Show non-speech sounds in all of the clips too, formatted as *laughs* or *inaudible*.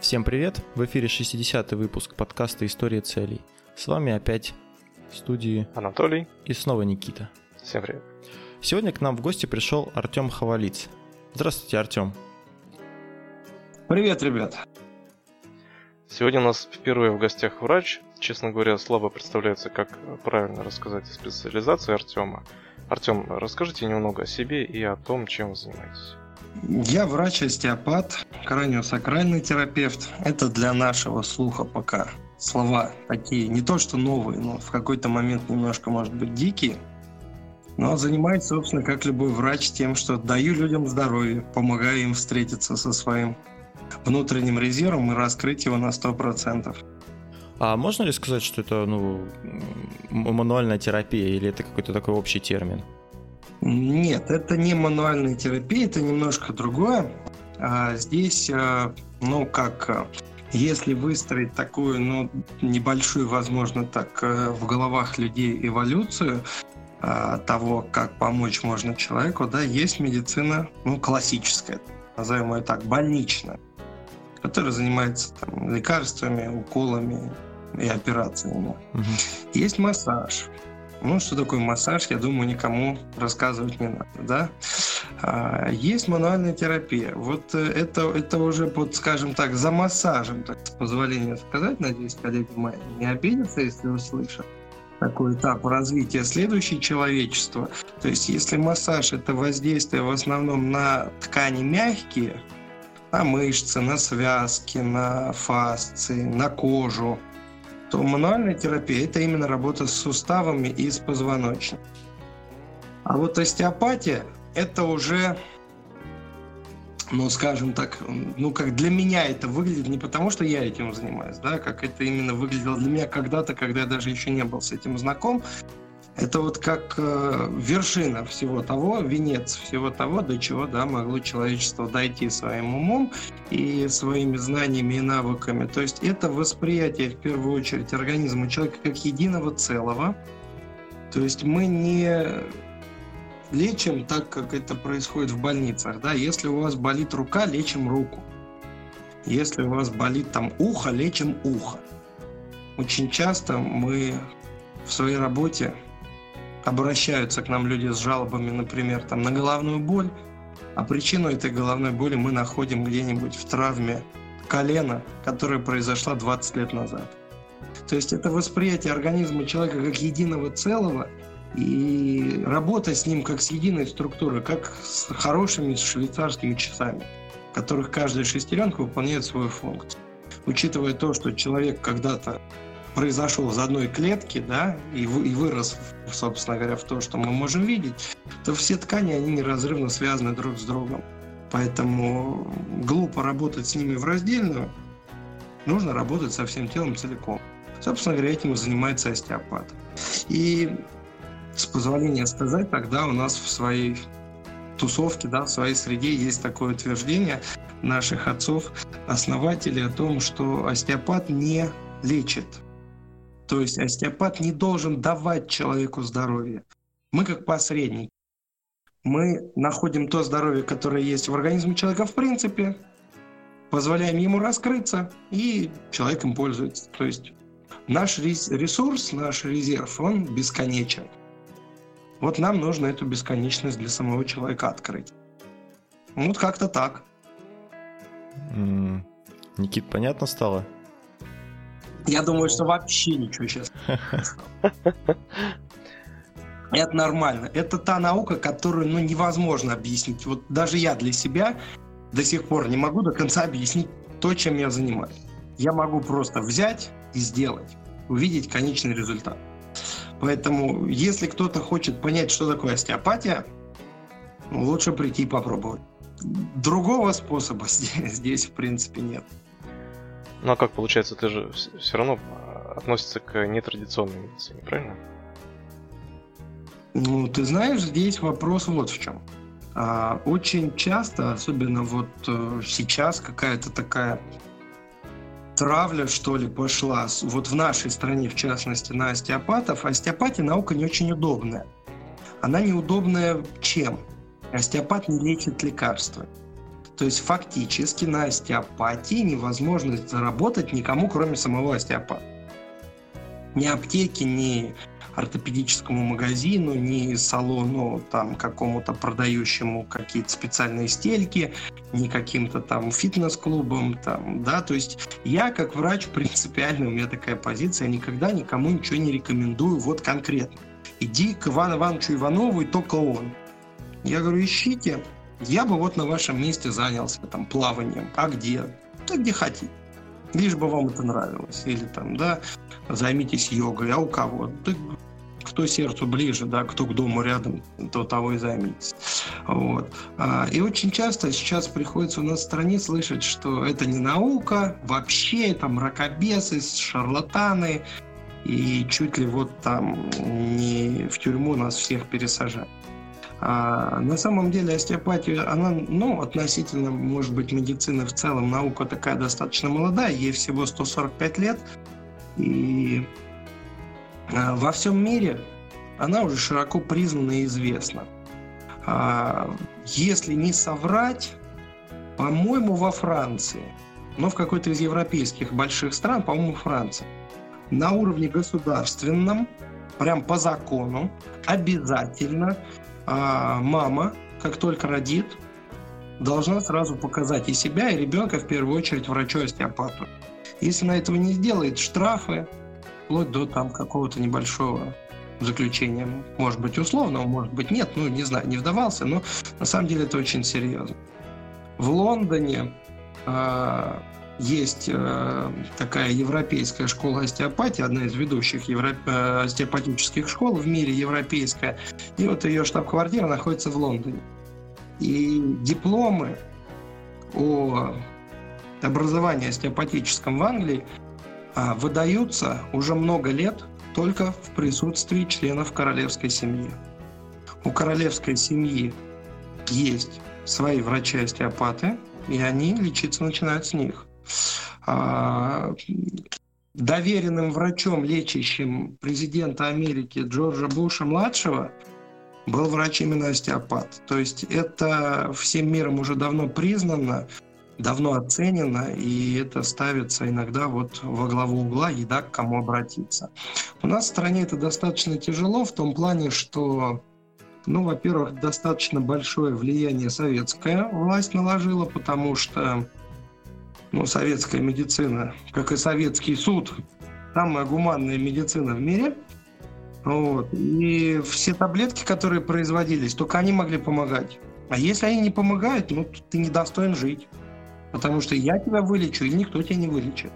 Всем привет! В эфире 60-й выпуск подкаста «История целей». С вами опять в студии Анатолий и снова Никита. Всем привет. Сегодня к нам в гости пришел Артем Хавалиц. Здравствуйте, Артем. Привет, ребят. Сегодня у нас впервые в гостях врач. Честно говоря, слабо представляется, как правильно рассказать о специализации Артема. Артем, расскажите немного о себе и о том, чем вы занимаетесь. Я врач-остеопат, краниосакральный терапевт. Это для нашего слуха пока слова такие, не то что новые, но в какой-то момент немножко, может быть, дикие. Но занимаюсь, собственно, как любой врач, тем, что даю людям здоровье, помогаю им встретиться со своим внутренним резервом и раскрыть его на 100%. А можно ли сказать, что это ну, мануальная терапия или это какой-то такой общий термин? Нет, это не мануальная терапия, это немножко другое. А здесь, а, ну, как а, если выстроить такую, ну, небольшую, возможно, так э, в головах людей эволюцию того, как помочь можно человеку, да, есть медицина, ну, классическая, назовем ее так, больничная, которая занимается там, лекарствами, уколами и операциями. Угу. Есть массаж, ну, что такое массаж, я думаю, никому рассказывать не надо, да? А, есть мануальная терапия. Вот э, это, это уже под, скажем так, за массажем, так с позволения сказать, надеюсь, коллеги мои не обидятся, если услышат такой этап развития. Следующее человечество. То есть, если массаж – это воздействие в основном на ткани мягкие, на мышцы, на связки, на фасции, на кожу, то мануальная терапия – это именно работа с суставами и с позвоночником. А вот остеопатия – это уже, ну, скажем так, ну, как для меня это выглядит не потому, что я этим занимаюсь, да, как это именно выглядело для меня когда-то, когда я даже еще не был с этим знаком, это вот как э, вершина всего того, венец всего того, до чего да, могло человечество дойти своим умом и своими знаниями и навыками. То есть это восприятие, в первую очередь, организма человека как единого целого. То есть мы не лечим так, как это происходит в больницах. Да? Если у вас болит рука, лечим руку. Если у вас болит там ухо, лечим ухо. Очень часто мы в своей работе обращаются к нам люди с жалобами, например, там, на головную боль, а причину этой головной боли мы находим где-нибудь в травме колена, которая произошла 20 лет назад. То есть это восприятие организма человека как единого целого и работа с ним как с единой структурой, как с хорошими швейцарскими часами, в которых каждая шестеренка выполняет свою функцию. Учитывая то, что человек когда-то произошел из одной клетки, да, и, и вырос, собственно говоря, в то, что мы можем видеть, то все ткани, они неразрывно связаны друг с другом. Поэтому глупо работать с ними в раздельную, нужно работать со всем телом целиком. Собственно говоря, этим и занимается остеопат. И с позволения сказать, тогда у нас в своей тусовке, да, в своей среде есть такое утверждение наших отцов, основателей о том, что остеопат не лечит, то есть остеопат не должен давать человеку здоровье. Мы как посредники. Мы находим то здоровье, которое есть в организме человека в принципе, позволяем ему раскрыться, и человек им пользуется. То есть наш ресурс, наш резерв, он бесконечен. Вот нам нужно эту бесконечность для самого человека открыть. Вот как-то так. Никит, понятно стало? Я думаю, что вообще ничего сейчас. *laughs* Это нормально. Это та наука, которую ну, невозможно объяснить. Вот даже я для себя до сих пор не могу до конца объяснить то, чем я занимаюсь. Я могу просто взять и сделать, увидеть конечный результат. Поэтому, если кто-то хочет понять, что такое остеопатия, ну, лучше прийти и попробовать. Другого способа здесь, *laughs* здесь в принципе, нет. Ну а как получается, ты же все равно а, относится к нетрадиционной медицине, правильно? Ну, ты знаешь, здесь вопрос вот в чем. А, очень часто, особенно вот э, сейчас, какая-то такая травля, что ли, пошла, вот в нашей стране, в частности, на остеопатов. Остеопатия наука не очень удобная. Она неудобная чем? Остеопат не лечит лекарства. То есть фактически на остеопатии невозможно заработать никому, кроме самого остеопата. Ни аптеки, ни ортопедическому магазину, ни салону там какому-то продающему какие-то специальные стельки, ни каким-то там фитнес-клубам, там, да, то есть я как врач *laughs* принципиально, у меня такая позиция, никогда никому ничего не рекомендую вот конкретно. Иди к Ивану Ивановичу Иванову и только он. Я говорю, ищите, я бы вот на вашем месте занялся там плаванием. А где? Да где хотите. Лишь бы вам это нравилось. Или там, да, займитесь йогой. А у кого? Да кто сердцу ближе, да, кто к дому рядом, то того и займитесь. Вот. А, и очень часто сейчас приходится у нас в стране слышать, что это не наука, вообще это мракобесы, шарлатаны, и чуть ли вот там не в тюрьму нас всех пересажать. А на самом деле остеопатия, она, ну, относительно, может быть, медицины в целом, наука такая достаточно молодая, ей всего 145 лет, и а, во всем мире она уже широко признана и известна. А, если не соврать, по-моему, во Франции, но в какой-то из европейских больших стран, по-моему, Франция, на уровне государственном, прям по закону, обязательно а мама, как только родит, должна сразу показать и себя, и ребенка в первую очередь врачу-остеопату. Если она этого не сделает, штрафы, вплоть до там какого-то небольшого заключения. Может быть условного, может быть нет, ну не знаю, не вдавался, но на самом деле это очень серьезно. В Лондоне э, есть э, такая европейская школа остеопатии, одна из ведущих евро... э, остеопатических школ в мире, европейская. И вот ее штаб-квартира находится в Лондоне. И дипломы о образовании остеопатическом в Англии а, выдаются уже много лет только в присутствии членов королевской семьи. У королевской семьи есть свои врачи-остеопаты, и они лечиться начинают с них. А, доверенным врачом, лечащим президента Америки Джорджа Буша-младшего, был врач именно остеопат. То есть это всем миром уже давно признано, давно оценено, и это ставится иногда вот во главу угла еда к кому обратиться. У нас в стране это достаточно тяжело в том плане, что ну, во-первых, достаточно большое влияние советская власть наложила, потому что ну, советская медицина, как и советский суд, самая гуманная медицина в мире. Вот. И все таблетки, которые производились, только они могли помогать. А если они не помогают, ну, ты не достоин жить. Потому что я тебя вылечу, или никто тебя не вылечит.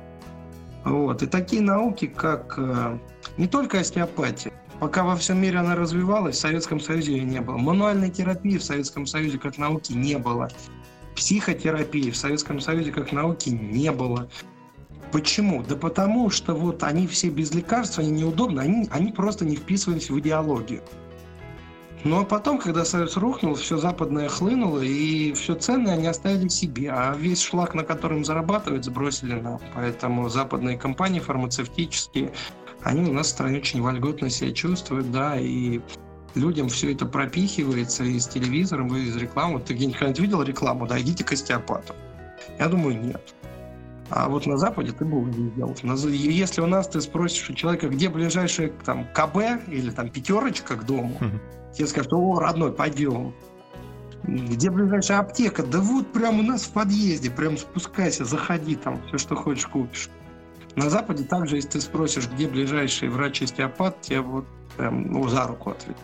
Вот. И такие науки, как э, не только остеопатия, пока во всем мире она развивалась, в Советском Союзе ее не было. Мануальной терапии в Советском Союзе как науки не было. Психотерапии в Советском Союзе как науки не было. Почему? Да потому что вот они все без лекарств, они неудобны, они, они просто не вписывались в идеологию. Ну а потом, когда Союз рухнул, все западное хлынуло, и все ценное они оставили себе, а весь шлак, на котором зарабатывают, сбросили нам. Поэтому западные компании фармацевтические, они у нас в стране очень вольготно себя чувствуют, да, и людям все это пропихивается из телевизора, из рекламы. Ты где-нибудь видел рекламу? Да, идите к остеопату. Я думаю, нет. А вот на Западе ты бы увидел. Если у нас ты спросишь у человека, где ближайший там КБ или там пятерочка к дому, mm-hmm. тебе скажут, о, родной, пойдем. Где ближайшая аптека? Да вот прямо у нас в подъезде, прям спускайся, заходи там, все, что хочешь, купишь. На Западе также, если ты спросишь, где ближайший врач-остеопат, тебе вот прям ну, за руку ответят.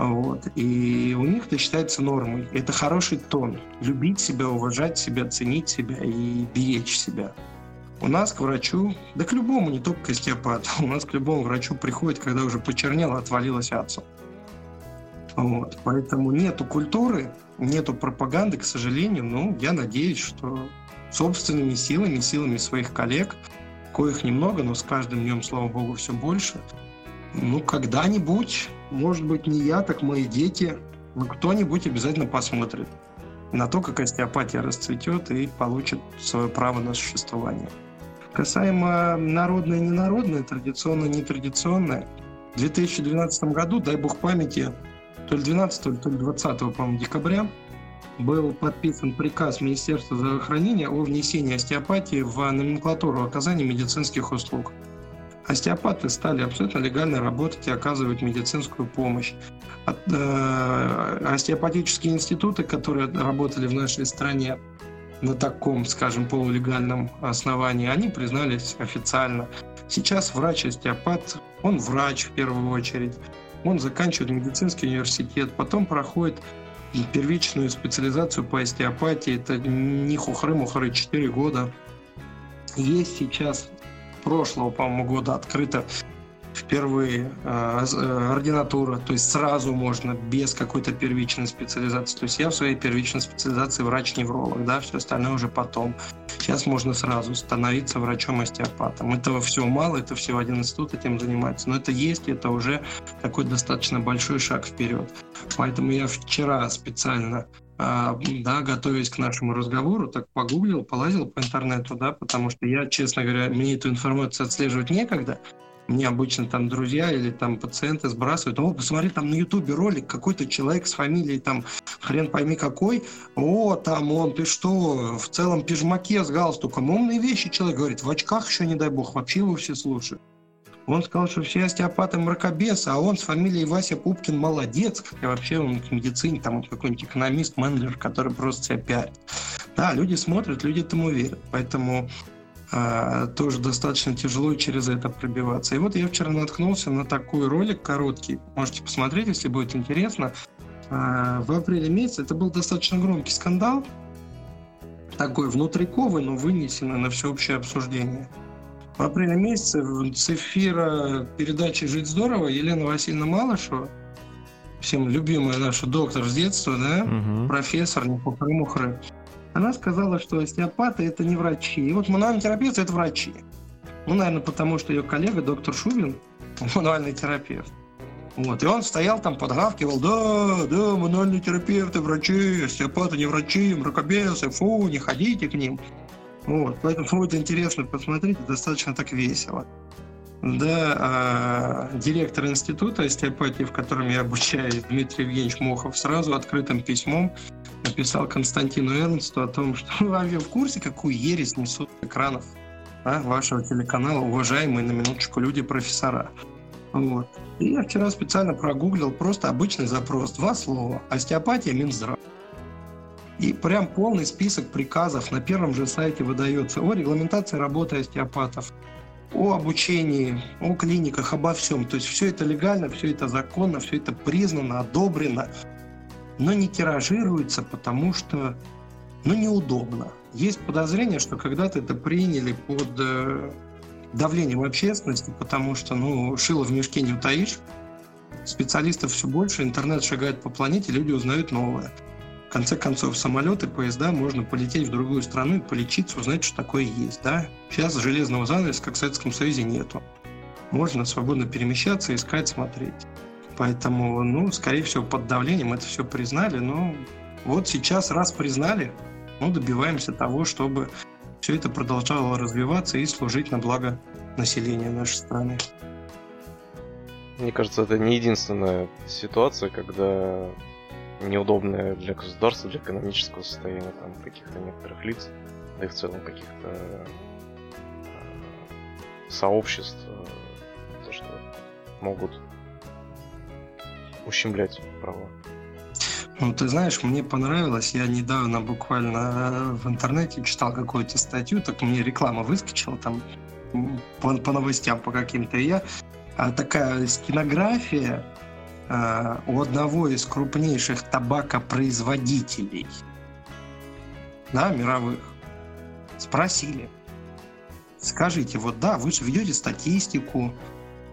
Вот. И у них это считается нормой. Это хороший тон. Любить себя, уважать себя, ценить себя и беречь себя. У нас к врачу, да к любому, не только к остеопату, *laughs* у нас к любому врачу приходит, когда уже почернело, отвалилось отцу. Вот. Поэтому нету культуры, нету пропаганды, к сожалению. Но я надеюсь, что собственными силами, силами своих коллег, коих немного, но с каждым днем, слава богу, все больше, ну, когда-нибудь может быть, не я, так мои дети, но кто-нибудь обязательно посмотрит на то, как остеопатия расцветет и получит свое право на существование. Касаемо народное и ненародное, традиционное и нетрадиционное, в 2012 году, дай бог памяти, то ли 12, то ли 20, по-моему, декабря, был подписан приказ Министерства здравоохранения о внесении остеопатии в номенклатуру оказания медицинских услуг. Остеопаты стали абсолютно легально работать и оказывать медицинскую помощь. Э, остеопатические институты, которые работали в нашей стране на таком, скажем, полулегальном основании, они признались официально. Сейчас врач-остеопат, он врач в первую очередь, он заканчивает медицинский университет, потом проходит первичную специализацию по остеопатии. Это не хухры-мухры 4 года. Есть сейчас прошлого, по-моему, года открыто впервые э, э, ординатура, то есть сразу можно без какой-то первичной специализации. То есть я в своей первичной специализации врач-невролог, да, все остальное уже потом. Сейчас можно сразу становиться врачом-остеопатом. Этого всего мало, это всего один институт этим занимается, но это есть, это уже такой достаточно большой шаг вперед. Поэтому я вчера специально да, готовясь к нашему разговору, так погуглил, полазил по интернету, да, потому что я, честно говоря, мне эту информацию отслеживать некогда, мне обычно там друзья или там пациенты сбрасывают, о, посмотри, там на ютубе ролик, какой-то человек с фамилией там хрен пойми какой, о, там он, ты что, в целом пижмаке с галстуком, умные вещи человек говорит, в очках еще, не дай бог, вообще его все слушают. Он сказал, что все остеопаты мракобесы, а он с фамилией Вася Пупкин молодец, хотя вообще он к медицине, там он какой-нибудь экономист, менеджер, который просто себя пиарит. Да, люди смотрят, люди этому верят. Поэтому а, тоже достаточно тяжело через это пробиваться. И вот я вчера наткнулся на такой ролик короткий, можете посмотреть, если будет интересно. А, в апреле месяце это был достаточно громкий скандал, такой внутриковый, но вынесенный на всеобщее обсуждение. В апреле месяце с эфира передачи «Жить здорово» Елена Васильевна Малышева, всем любимая наша доктор с детства, да, угу. профессор, не мухры она сказала, что остеопаты – это не врачи. И вот мануальный терапевт – это врачи. Ну, наверное, потому что ее коллега, доктор Шубин, *laughs* мануальный терапевт. Вот, и он стоял там, подгавкивал, да, да, мануальные терапевты, врачи, остеопаты не врачи, мракобесы, фу, не ходите к ним. Вот, поэтому будет интересно посмотреть, достаточно так весело. Да, а, директор института остеопатии, в котором я обучаюсь, Дмитрий Евгеньевич Мохов, сразу открытым письмом написал Константину Эрнсту о том, что вы вообще в курсе, какую ересь несут экранов а, вашего телеканала уважаемые на минуточку люди-профессора. Вот. И я вчера специально прогуглил просто обычный запрос. Два слова. Остеопатия, Минздрав. И прям полный список приказов на первом же сайте выдается о регламентации работы остеопатов, о обучении, о клиниках, обо всем. То есть все это легально, все это законно, все это признано, одобрено но не тиражируется, потому что ну, неудобно. Есть подозрение, что когда-то это приняли под э, давлением общественности, потому что ну, шило в мешке не утаишь, специалистов все больше, интернет шагает по планете, люди узнают новое. В конце концов, самолеты, поезда, можно полететь в другую страну и полечиться, узнать, что такое есть. Да? Сейчас железного занавеса, как в Советском Союзе, нету. Можно свободно перемещаться, искать, смотреть. Поэтому, ну, скорее всего, под давлением это все признали. Но вот сейчас, раз признали, ну, добиваемся того, чтобы все это продолжало развиваться и служить на благо населения нашей страны. Мне кажется, это не единственная ситуация, когда неудобная для государства, для экономического состояния там каких-то некоторых лиц, да и в целом каких-то э, сообществ, э, то, что могут ущемлять права. Ну, ты знаешь, мне понравилось, я недавно буквально в интернете читал какую-то статью, так мне реклама выскочила там по, по новостям по каким-то, и я а, такая стенография у одного из крупнейших табакопроизводителей, да, мировых, спросили, скажите, вот да, вы же ведете статистику,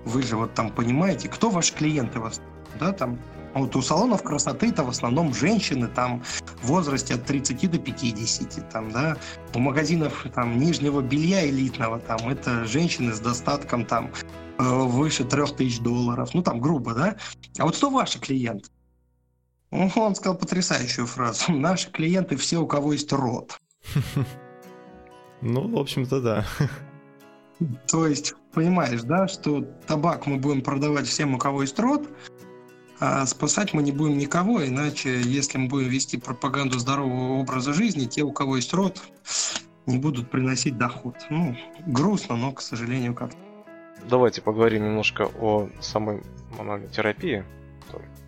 вы же вот там понимаете, кто ваши клиенты вас да, там вот у салонов красоты это в основном женщины там в возрасте от 30 до 50, там, да, у магазинов там нижнего белья элитного там это женщины с достатком там э, выше 3000 долларов, ну там грубо, да, а вот кто ваши клиенты? Он сказал потрясающую фразу. *laughs* Наши клиенты все, у кого есть рот. Ну, в общем-то, да. То есть, понимаешь, да, что табак мы будем продавать всем, у кого есть рот, А спасать мы не будем никого, иначе, если мы будем вести пропаганду здорового образа жизни, те, у кого есть род, не будут приносить доход. Ну, грустно, но, к сожалению, как Давайте поговорим немножко о самой мануальной терапии.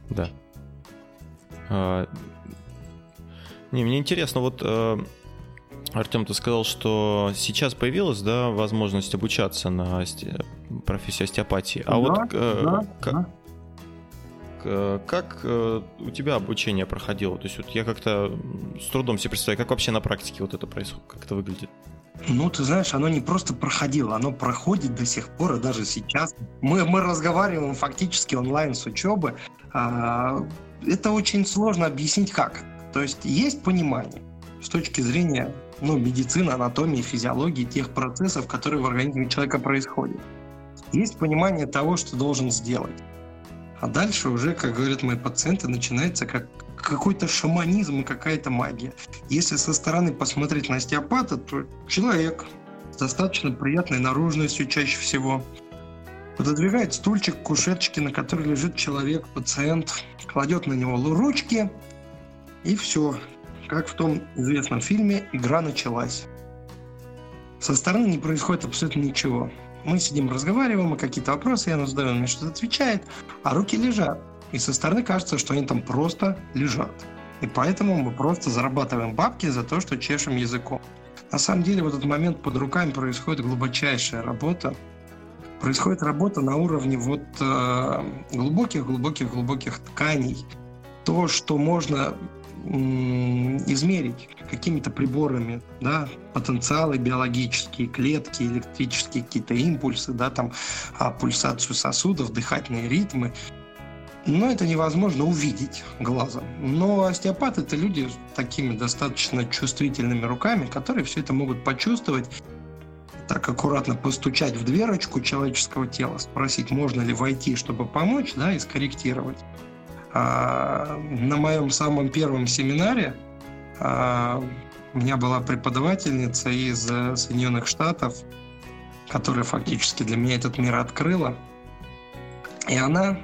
Да. А, не, мне интересно, вот э, Артем, ты сказал, что сейчас появилась, да, возможность обучаться на профессии остеопатии. А да, вот э, да, как, да. как э, у тебя обучение проходило? То есть вот я как-то с трудом себе представляю, как вообще на практике вот это происходит, как это выглядит? Ну, ты знаешь, оно не просто проходило, оно проходит до сих пор, и даже сейчас. Мы, мы разговариваем фактически онлайн с учебы. А, это очень сложно объяснить как. То есть есть понимание с точки зрения ну, медицины, анатомии, физиологии тех процессов, которые в организме человека происходят. Есть понимание того, что должен сделать. А дальше уже, как говорят мои пациенты, начинается как какой-то шаманизм и какая-то магия. Если со стороны посмотреть на остеопата, то человек с достаточно приятной наружностью чаще всего пододвигает стульчик к кушеточке, на которой лежит человек, пациент, кладет на него ручки, и все. Как в том известном фильме «Игра началась». Со стороны не происходит абсолютно ничего. Мы сидим, разговариваем, и какие-то вопросы я ему задаю, он мне что-то отвечает, а руки лежат. И со стороны кажется, что они там просто лежат. И поэтому мы просто зарабатываем бабки за то, что чешем языком. На самом деле в этот момент под руками происходит глубочайшая работа. Происходит работа на уровне вот глубоких-глубоких-глубоких э, тканей. То, что можно измерить какими-то приборами, да, потенциалы биологические, клетки, электрические какие-то импульсы, да, там, а, пульсацию сосудов, дыхательные ритмы. Но это невозможно увидеть глазом. Но остеопаты – это люди с такими достаточно чувствительными руками, которые все это могут почувствовать, так аккуратно постучать в дверочку человеческого тела, спросить, можно ли войти, чтобы помочь, да, и скорректировать. А, на моем самом первом семинаре а, у меня была преподавательница из э, Соединенных Штатов, которая фактически для меня этот мир открыла. И она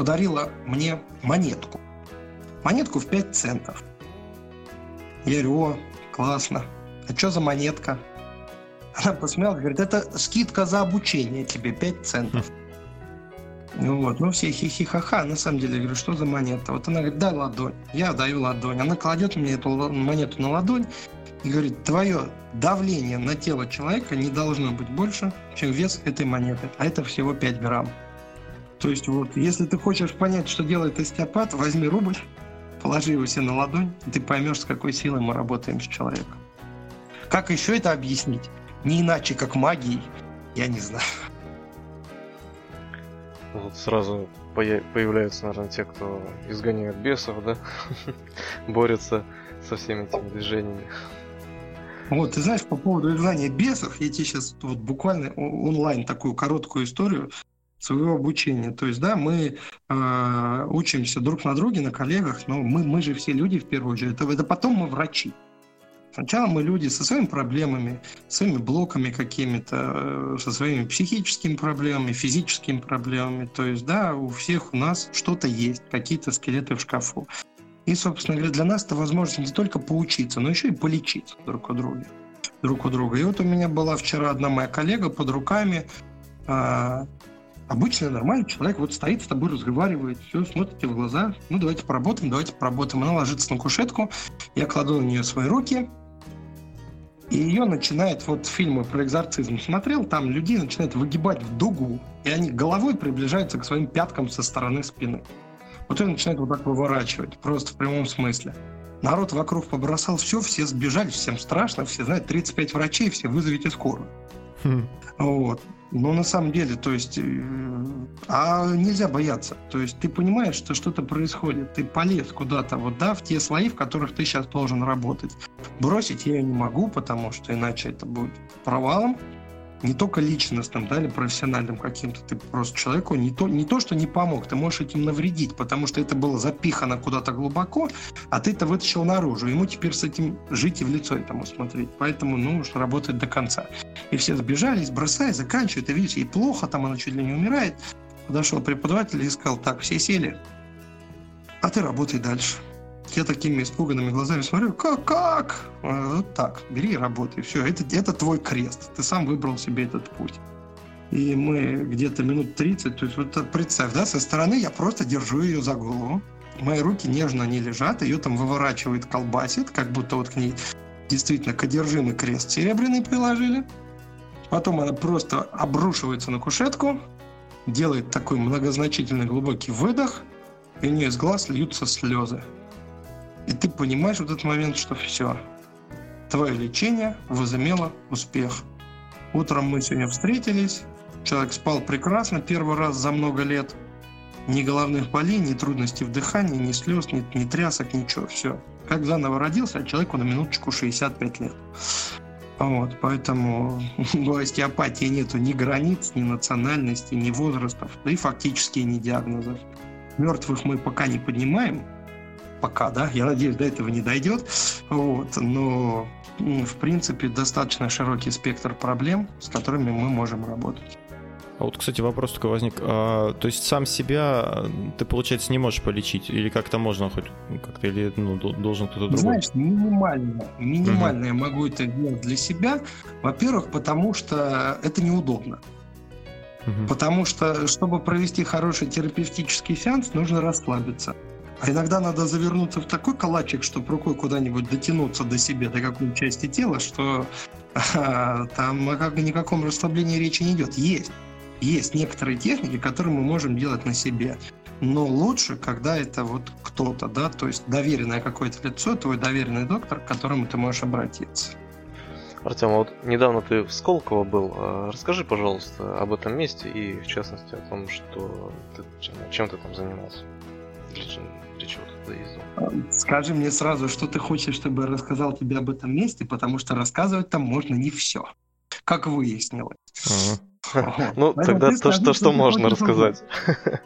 подарила мне монетку. Монетку в 5 центов. Я говорю, о, классно. А что за монетка? Она посмеялась, говорит, это скидка за обучение тебе 5 центов. Ну вот, ну все хихихаха, на самом деле, я говорю, что за монета? Вот она говорит, дай ладонь. Я даю ладонь. Она кладет мне эту монету на ладонь и говорит, твое давление на тело человека не должно быть больше, чем вес этой монеты. А это всего 5 грамм. То есть вот, если ты хочешь понять, что делает остеопат, возьми рубль, положи его себе на ладонь, и ты поймешь, с какой силой мы работаем с человеком. Как еще это объяснить? Не иначе, как магией, я не знаю. Вот сразу появляются, наверное, те, кто изгоняет бесов, да? *laughs* Борются со всеми этими движениями. Вот, ты знаешь, по поводу изгнания бесов, я тебе сейчас вот буквально онлайн такую короткую историю своего обучения. То есть, да, мы э, учимся друг на друге, на коллегах, но мы, мы же все люди в первую очередь. Это, это потом мы врачи. Сначала мы люди со своими проблемами, своими блоками какими-то, э, со своими психическими проблемами, физическими проблемами. То есть, да, у всех у нас что-то есть, какие-то скелеты в шкафу. И, собственно говоря, для нас это возможность не только поучиться, но еще и полечиться друг у друга. Друг у друга. И вот у меня была вчера одна моя коллега под руками, обычный нормальный человек вот стоит с тобой, разговаривает, все, смотрите в глаза, ну давайте поработаем, давайте поработаем. Она ложится на кушетку, я кладу на нее свои руки, и ее начинает, вот фильмы про экзорцизм смотрел, там людей начинают выгибать в дугу, и они головой приближаются к своим пяткам со стороны спины. Вот ее начинает вот так выворачивать, просто в прямом смысле. Народ вокруг побросал все, все сбежали, всем страшно, все знают, 35 врачей, все вызовите скорую. Хм. Вот. Но на самом деле, то есть, э, а нельзя бояться. То есть ты понимаешь, что что-то происходит, ты полез куда-то вот, да, в те слои, в которых ты сейчас должен работать. Бросить я не могу, потому что иначе это будет провалом не только личностным, да, или профессиональным каким-то, ты просто человеку не то, не то, что не помог, ты можешь этим навредить, потому что это было запихано куда-то глубоко, а ты это вытащил наружу. Ему теперь с этим жить и в лицо этому смотреть. Поэтому ну, нужно работать до конца. И все сбежались, бросай, заканчивают, и видишь, и плохо, там она чуть ли не умирает. Подошел преподаватель и сказал, так, все сели, а ты работай дальше. Я такими испуганными глазами смотрю, как, как? Вот так, бери и работай. Все, это, это твой крест. Ты сам выбрал себе этот путь. И мы где-то минут 30, то есть вот представь, да, со стороны я просто держу ее за голову. Мои руки нежно не лежат, ее там выворачивает, колбасит, как будто вот к ней действительно к одержимый крест серебряный приложили. Потом она просто обрушивается на кушетку, делает такой многозначительный глубокий выдох, и у нее из глаз льются слезы. И ты понимаешь в этот момент, что все, твое лечение возымело успех. Утром мы сегодня встретились, человек спал прекрасно, первый раз за много лет. Ни головных болей, ни трудностей в дыхании, ни слез, ни, ни трясок, ничего, все. Как заново родился, а человеку на минуточку 65 лет. Вот, поэтому *laughs* у остеопатии нету ни границ, ни национальности, ни возрастов, да и фактически ни диагнозов. Мертвых мы пока не поднимаем, пока, да, я надеюсь, до этого не дойдет, вот, но в принципе достаточно широкий спектр проблем, с которыми мы можем работать. А вот, кстати, вопрос такой возник. А, то есть сам себя ты, получается, не можешь полечить? Или как-то можно хоть как-то, или ну, должен кто-то другой? Знаешь, минимально. Минимально угу. я могу это делать для себя. Во-первых, потому что это неудобно. Угу. Потому что, чтобы провести хороший терапевтический сеанс, нужно расслабиться. А иногда надо завернуться в такой калачик, чтобы рукой куда-нибудь дотянуться до себя, до какой-нибудь части тела, что а, *laughs* там как бы никаком расслаблении речи не идет. Есть. Есть некоторые техники, которые мы можем делать на себе. Но лучше, когда это вот кто-то, да, то есть доверенное какое-то лицо, твой доверенный доктор, к которому ты можешь обратиться. Артем, а вот недавно ты в Сколково был. А расскажи, пожалуйста, об этом месте и, в частности, о том, что ты, чем ты там занимался. Для, для чего ты туда ездил? Скажи мне сразу, что ты хочешь, чтобы я рассказал тебе об этом месте, потому что рассказывать там можно не все, как выяснилось. Uh-huh. *laughs* Ну, тогда то, что, что можно рассказать. *laughs*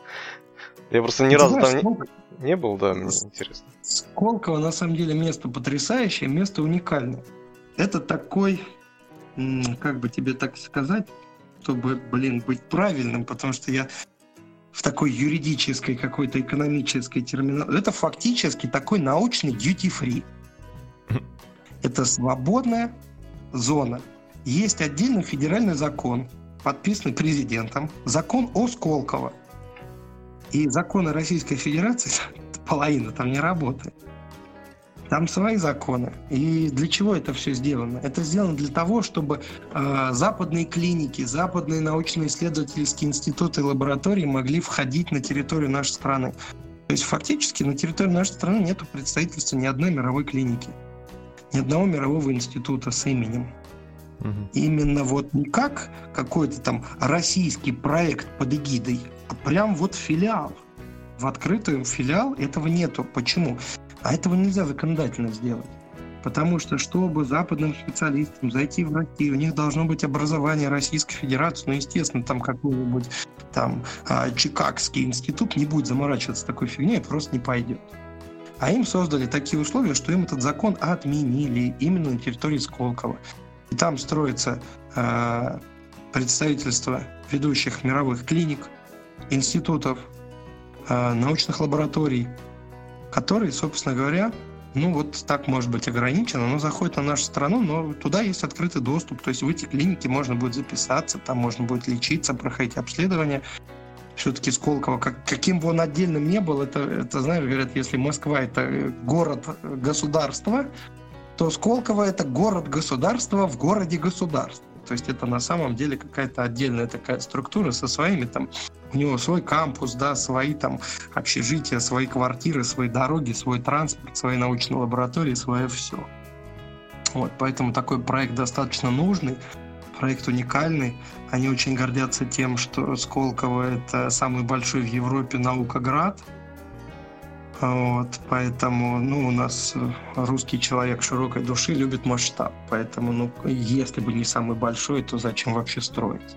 Я просто ни разу там не был, да, мне интересно. Сколково, на самом деле, место потрясающее, место уникальное. Это такой, как бы тебе так сказать, чтобы, блин, быть правильным, потому что я в такой юридической какой-то экономической терминологии. Это фактически такой научный duty-free. *laughs* Это свободная зона. Есть отдельный федеральный закон, подписанный президентом, закон о Сколково. И законы Российской Федерации, *laughs* половина там не работает. Там свои законы. И для чего это все сделано? Это сделано для того, чтобы э, западные клиники, западные научно-исследовательские институты и лаборатории могли входить на территорию нашей страны. То есть фактически на территории нашей страны нет представительства ни одной мировой клиники, ни одного мирового института с именем. Именно вот не как какой-то там российский проект под эгидой, а прям вот филиал. В открытую филиал этого нету. Почему? А этого нельзя законодательно сделать. Потому что, чтобы западным специалистам зайти в Россию, у них должно быть образование Российской Федерации, ну, естественно, там какой-нибудь там а, Чикагский институт не будет заморачиваться такой фигней, просто не пойдет. А им создали такие условия, что им этот закон отменили именно на территории Сколково. И там строится э, представительство ведущих мировых клиник, институтов, э, научных лабораторий, которые, собственно говоря, ну вот так может быть ограничено, но заходит на нашу страну, но туда есть открытый доступ, то есть в эти клиники можно будет записаться, там можно будет лечиться, проходить обследование. Все-таки Сколково, как, каким бы он отдельным не был, это, это, знаешь, говорят, если Москва это город-государство, то Сколково это город-государство в городе-государство. То есть это на самом деле какая-то отдельная такая структура со своими там, у него свой кампус, да, свои там общежития, свои квартиры, свои дороги, свой транспорт, свои научные лаборатории, свое все. Вот, поэтому такой проект достаточно нужный, проект уникальный. Они очень гордятся тем, что Сколково — это самый большой в Европе наукоград — вот, поэтому, ну, у нас э, русский человек широкой души любит масштаб. Поэтому, ну, если бы не самый большой, то зачем вообще строить?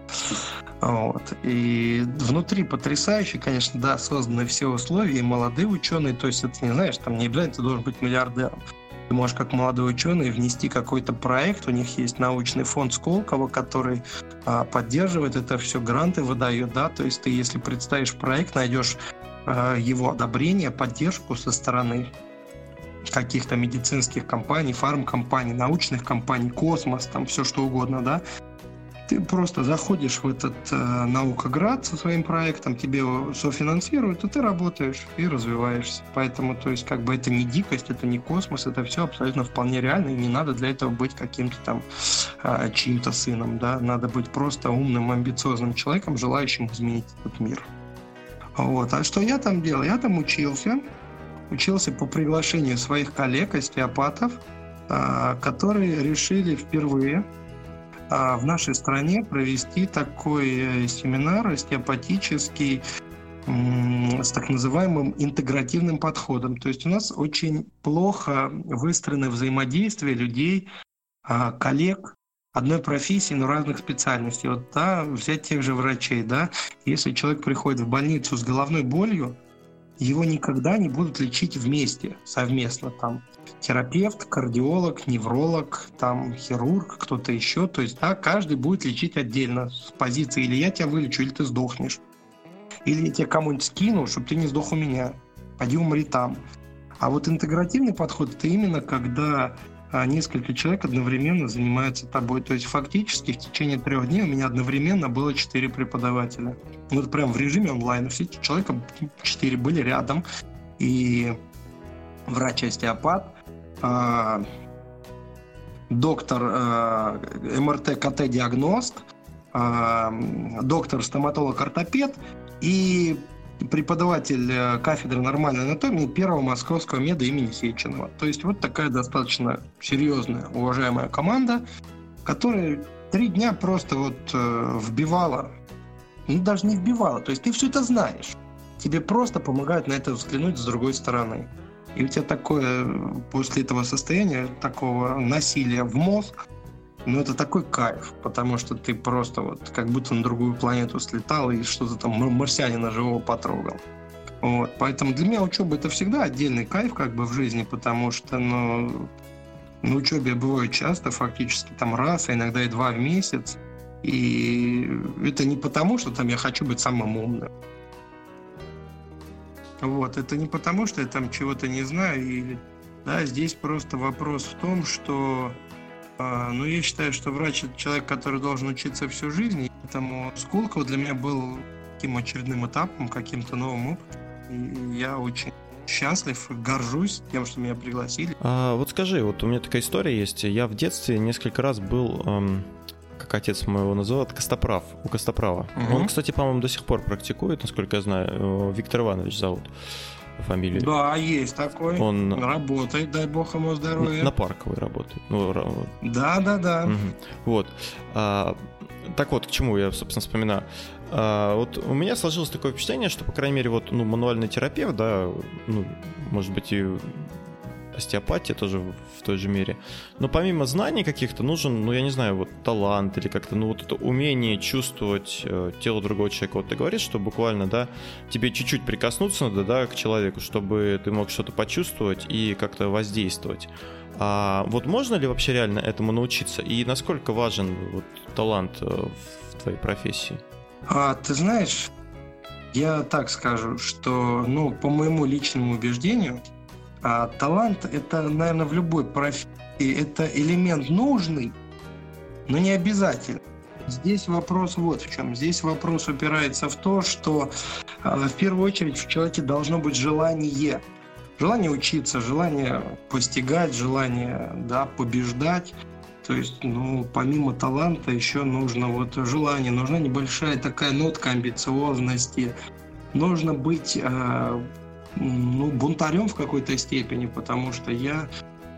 Вот. И внутри потрясающе, конечно, да, созданы все условия, и молодые ученые, то есть это не знаешь, там не обязательно ты должен быть миллиардером. Ты можешь как молодой ученый внести какой-то проект, у них есть научный фонд Сколково, который а, поддерживает это все, гранты выдает, да, то есть ты, если представишь проект, найдешь а, его одобрение, поддержку со стороны каких-то медицинских компаний, фармкомпаний, научных компаний, космос, там все что угодно, да, ты просто заходишь в этот э, наукоград со своим проектом, тебе его софинансируют, и ты работаешь и развиваешься. Поэтому, то есть, как бы это не дикость, это не космос, это все абсолютно вполне реально, и не надо для этого быть каким-то там э, чьим-то сыном, да, надо быть просто умным, амбициозным человеком, желающим изменить этот мир. Вот. А что я там делал? Я там учился, учился по приглашению своих коллег, остеопатов, э, которые решили впервые а в нашей стране провести такой э, семинар остеопатический с так называемым интегративным подходом. То есть у нас очень плохо выстроено взаимодействие людей, а, коллег одной профессии, но разных специальностей. Вот да, взять тех же врачей, да, если человек приходит в больницу с головной болью, его никогда не будут лечить вместе, совместно там терапевт, кардиолог, невролог, там хирург, кто-то еще. То есть, да, каждый будет лечить отдельно с позиции или я тебя вылечу, или ты сдохнешь. Или я тебя кому-нибудь скину, чтобы ты не сдох у меня. Пойди умри там. А вот интегративный подход это именно когда несколько человек одновременно занимаются тобой. То есть фактически в течение трех дней у меня одновременно было четыре преподавателя. Вот прям в режиме онлайн. Все эти человека четыре были рядом. И врач-остеопат, а, доктор а, МРТ-КТ-диагност, а, доктор стоматолог-ортопед и преподаватель э, кафедры нормальной анатомии первого московского меда имени Сеченова. То есть вот такая достаточно серьезная, уважаемая команда, которая три дня просто вот э, вбивала, ну даже не вбивала, то есть ты все это знаешь. Тебе просто помогают на это взглянуть с другой стороны. И у тебя такое, после этого состояния, такого насилия в мозг, ну это такой кайф, потому что ты просто вот как будто на другую планету слетал и что-то там марсианина живого потрогал. Вот, поэтому для меня учеба это всегда отдельный кайф как бы в жизни, потому что, ну, на учебе я бываю часто, фактически там раз, а иногда и два в месяц. И это не потому, что там я хочу быть самым умным. Вот, это не потому, что я там чего-то не знаю, или, да, здесь просто вопрос в том, что, э, ну, я считаю, что врач это человек, который должен учиться всю жизнь, поэтому Сколково для меня был таким очередным этапом, каким-то новым опытом, и я очень счастлив, горжусь тем, что меня пригласили. А, вот скажи, вот у меня такая история есть. Я в детстве несколько раз был эм, как отец моего называет, Костоправ, у Костоправа. Угу. Он, кстати, по-моему, до сих пор практикует, насколько я знаю. Виктор Иванович зовут фамилию. Да, есть такой. Он работает, дай бог ему здоровья. На парковой работает. Ну, да, да, да. Угу. Вот. А, так вот, к чему я, собственно, вспоминаю. А, вот у меня сложилось такое впечатление, что, по крайней мере, вот, ну, мануальный терапевт, да, ну, может быть, и остеопатия тоже в той же мере. Но помимо знаний каких-то нужен, ну я не знаю, вот талант или как-то, ну вот это умение чувствовать э, тело другого человека. Вот ты говоришь, что буквально, да, тебе чуть-чуть прикоснуться надо, да, к человеку, чтобы ты мог что-то почувствовать и как-то воздействовать. А вот можно ли вообще реально этому научиться? И насколько важен вот талант э, в твоей профессии? А, ты знаешь, я так скажу, что, ну, по моему личному убеждению, а талант – это, наверное, в любой профессии. Это элемент нужный, но не обязательно. Здесь вопрос вот в чем. Здесь вопрос упирается в то, что а, в первую очередь в человеке должно быть желание. Желание учиться, желание постигать, желание да, побеждать. То есть, ну, помимо таланта еще нужно вот желание, нужна небольшая такая нотка амбициозности. Нужно быть э, ну, бунтарем в какой-то степени, потому что я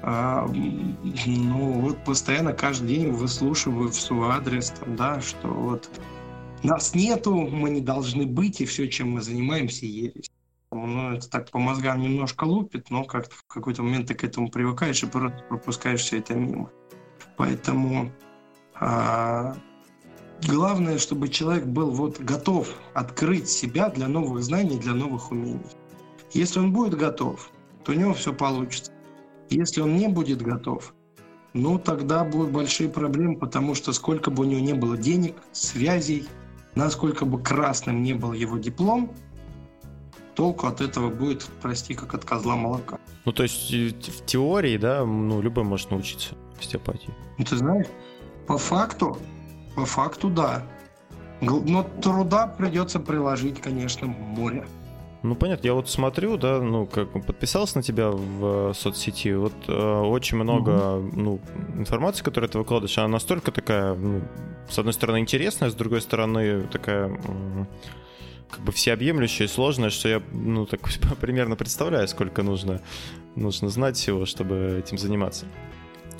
а, ну, вот постоянно каждый день выслушиваю в свой адрес, там, да, что вот нас нету, мы не должны быть, и все, чем мы занимаемся, ересь. Ну, это так по мозгам немножко лупит, но как-то в какой-то момент ты к этому привыкаешь и просто пропускаешь все это мимо. Поэтому а, главное, чтобы человек был вот готов открыть себя для новых знаний, для новых умений. Если он будет готов, то у него все получится. Если он не будет готов, ну тогда будут большие проблемы, потому что сколько бы у него не было денег, связей, насколько бы красным не был его диплом, толку от этого будет, прости, как от козла молока. Ну, то есть в теории, да, ну, любой может научиться остеопатии. Ну, ты знаешь, по факту, по факту, да. Но труда придется приложить, конечно, море. Ну, понятно, я вот смотрю, да, ну, как подписался на тебя в э, соцсети, вот э, очень много, угу. ну, информации, которую ты выкладываешь, она настолько такая, ну, с одной стороны, интересная, с другой стороны, такая, как бы всеобъемлющая и сложная, что я, ну, так *laughs* примерно представляю, сколько нужно, нужно знать всего, чтобы этим заниматься.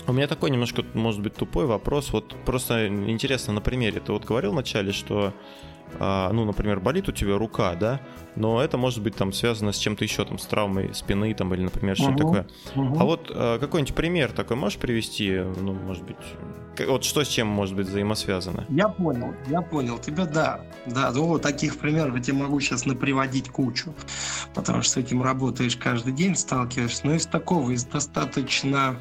У меня такой немножко, может быть, тупой вопрос. Вот просто интересно на примере. Ты вот говорил вначале, что ну, например, болит у тебя рука, да, но это может быть там связано с чем-то еще, там, с травмой спины, там, или, например, что-то угу, такое. Угу. А вот а, какой-нибудь пример такой можешь привести, ну, может быть, вот что с чем может быть взаимосвязано? Я понял, я понял, тебя, да, да, ну, таких примеров я тебе могу сейчас наприводить кучу, потому что с этим работаешь каждый день, сталкиваешься, но из такого, из достаточно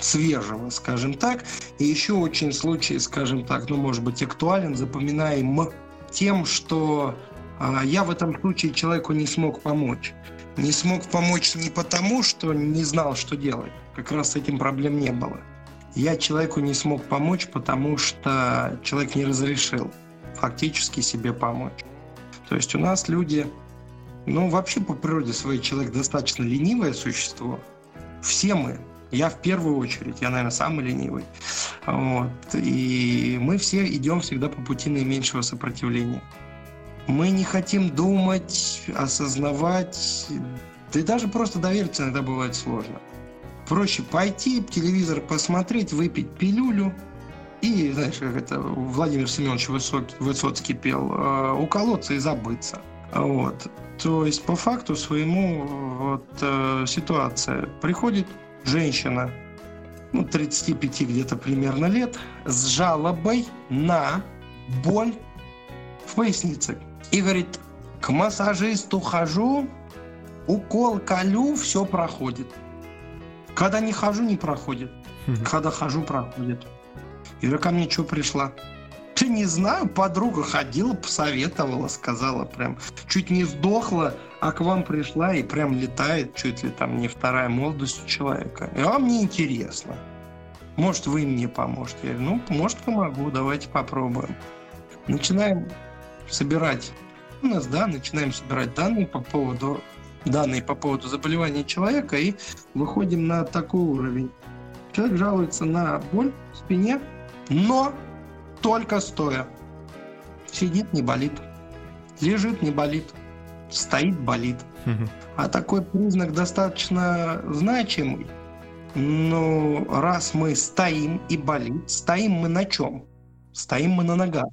свежего, скажем так, и еще очень случай, скажем так, ну, может быть, актуален, запоминаем тем, что а, я в этом случае человеку не смог помочь. Не смог помочь не потому, что не знал, что делать. Как раз с этим проблем не было. Я человеку не смог помочь, потому что человек не разрешил фактически себе помочь. То есть у нас люди, ну вообще по природе своей человек достаточно ленивое существо. Все мы. Я в первую очередь, я, наверное, самый ленивый. Вот. И мы все идем всегда по пути наименьшего сопротивления. Мы не хотим думать, осознавать, да и даже просто довериться иногда бывает сложно. Проще пойти, телевизор посмотреть, выпить пилюлю, и, знаешь, как это Владимир Семенович Высоцкий, Высоцкий пел, э, уколоться и забыться. Вот. То есть, по факту своему вот, э, ситуация. Приходит женщина ну, 35 где-то примерно лет, с жалобой на боль в пояснице. И говорит, к массажисту хожу, укол колю, все проходит. Когда не хожу, не проходит. Когда хожу, проходит. И ко мне что пришла? Ты не знаю, подруга ходила, посоветовала, сказала прям. Чуть не сдохла, а к вам пришла и прям летает, чуть ли там не вторая молодость человека. И вам не интересно. Может, вы мне поможете? Я говорю, ну, может, помогу, давайте попробуем. Начинаем собирать у нас, да, начинаем собирать данные по поводу данные по поводу заболевания человека и выходим на такой уровень. Человек жалуется на боль в спине, но только стоя. Сидит, не болит. Лежит, не болит. Стоит, болит. А такой признак достаточно значимый. Но раз мы стоим и болит, стоим мы на чем? Стоим мы на ногах.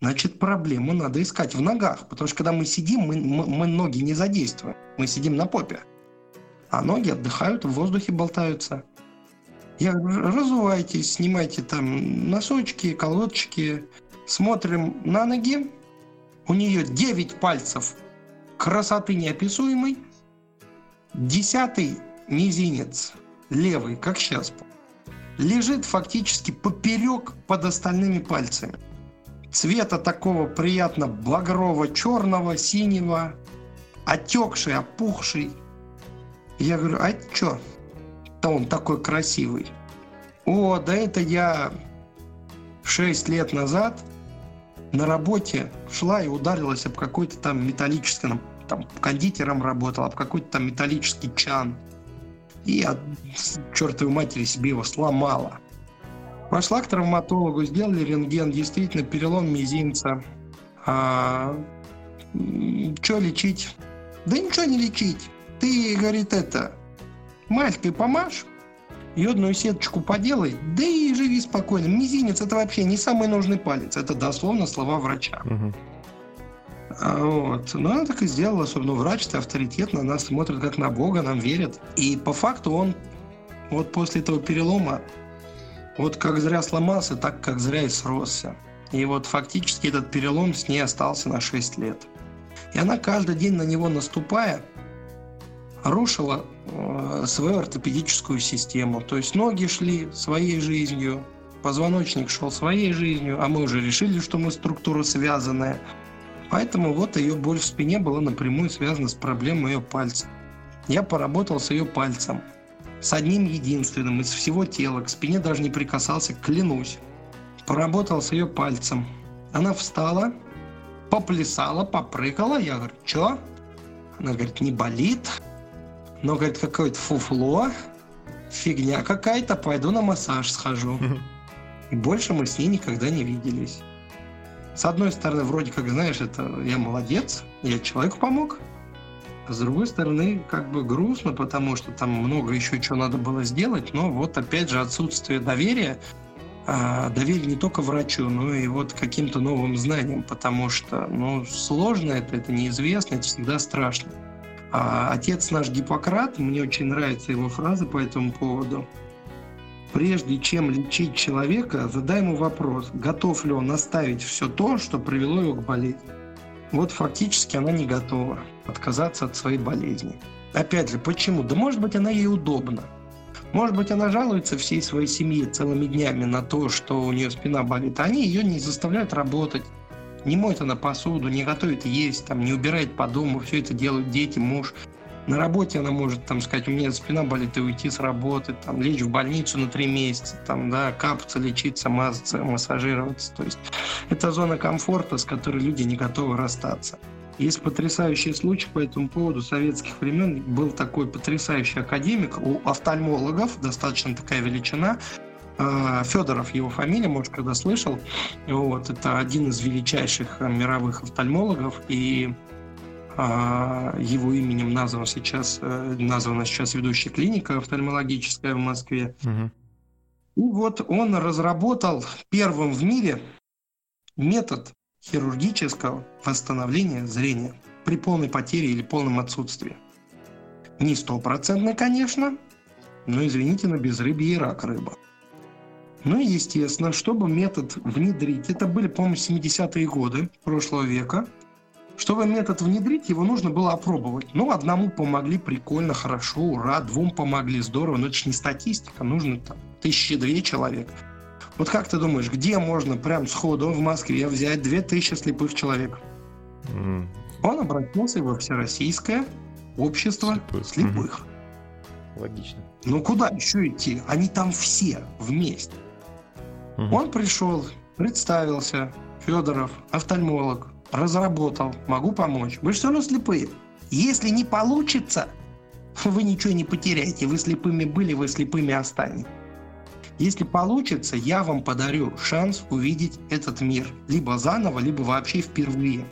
Значит, проблему надо искать в ногах. Потому что когда мы сидим, мы, мы, мы ноги не задействуем. Мы сидим на попе. А ноги отдыхают, в воздухе болтаются. Я говорю, разувайтесь, снимайте там носочки, колодочки. Смотрим на ноги. У нее 9 пальцев красоты неописуемой. Десятый мизинец, левый, как сейчас, лежит фактически поперек под остальными пальцами. Цвета такого приятно багрово-черного, синего, отекший, опухший. Я говорю, а что? Да он такой красивый. О, да это я 6 лет назад на работе шла и ударилась об какой-то там металлический, там кондитером работал, об какой-то там металлический чан. И от чертовой матери себе его сломала. Пошла к травматологу, сделали рентген, действительно перелом мизинца. А, что лечить? Да ничего не лечить. Ты, говорит, это, Малькой помажь, йодную сеточку поделай, да и живи спокойно. Мизинец это вообще не самый нужный палец. Это дословно слова врача. Угу. Вот. Но она так и сделала, особенно врач-то авторитетно, нас смотрит как на Бога, нам верят. И по факту он вот после этого перелома вот как зря сломался, так как зря и сросся. И вот фактически этот перелом с ней остался на 6 лет. И она каждый день на него наступая, рушила свою ортопедическую систему. То есть ноги шли своей жизнью, позвоночник шел своей жизнью, а мы уже решили, что мы структура связанная. Поэтому вот ее боль в спине была напрямую связана с проблемой ее пальца. Я поработал с ее пальцем. С одним единственным из всего тела. К спине даже не прикасался, клянусь. Поработал с ее пальцем. Она встала, поплясала, попрыгала. Я говорю, что? Она говорит, не болит. Но, говорит, какое-то фуфло, фигня какая-то, пойду на массаж схожу. И больше мы с ней никогда не виделись. С одной стороны, вроде как, знаешь, это я молодец, я человеку помог. А с другой стороны, как бы грустно, потому что там много еще чего надо было сделать, но вот опять же отсутствие доверия, а, доверие не только врачу, но и вот каким-то новым знаниям, потому что, ну, сложно это, это неизвестно, это всегда страшно. А отец наш Гиппократ, мне очень нравится его фраза по этому поводу. Прежде чем лечить человека, задай ему вопрос, готов ли он оставить все то, что привело его к болезни. Вот фактически она не готова отказаться от своей болезни. Опять же, почему? Да может быть она ей удобна. Может быть, она жалуется всей своей семье целыми днями на то, что у нее спина болит, а они ее не заставляют работать, не моет она посуду, не готовит есть, там, не убирает по дому, все это делают дети, муж. На работе она может там сказать, у меня спина болит, и уйти с работы, там, лечь в больницу на три месяца, там, да, капаться, лечиться, мазаться, массажироваться. То есть это зона комфорта, с которой люди не готовы расстаться. Есть потрясающий случай по этому поводу советских времен. Был такой потрясающий академик у офтальмологов, достаточно такая величина, Федоров его фамилия, может, когда слышал. Вот, это один из величайших э, мировых офтальмологов, и а, его именем названа сейчас, э, названа сейчас ведущая клиника офтальмологическая в Москве. Угу. И вот он разработал первым в мире метод хирургического восстановления зрения при полной потере или полном отсутствии. Не стопроцентный, конечно, но, извините, на безрыбье и рак рыба. Ну и, естественно, чтобы метод внедрить, это были, по-моему, 70-е годы прошлого века, чтобы метод внедрить, его нужно было опробовать. Ну, одному помогли, прикольно, хорошо, ура, двум помогли, здорово, но это же не статистика, нужно там тысячи две человек. Вот как ты думаешь, где можно прям сходу в Москве взять две тысячи слепых человек? Mm. Он обратился во Всероссийское общество слепых. слепых. Mm-hmm. Логично. Ну куда еще идти? Они там все вместе. Угу. Он пришел, представился, Федоров, офтальмолог, разработал, могу помочь. Вы же все равно слепые. Если не получится, вы ничего не потеряете. Вы слепыми были, вы слепыми останетесь. Если получится, я вам подарю шанс увидеть этот мир. Либо заново, либо вообще впервые.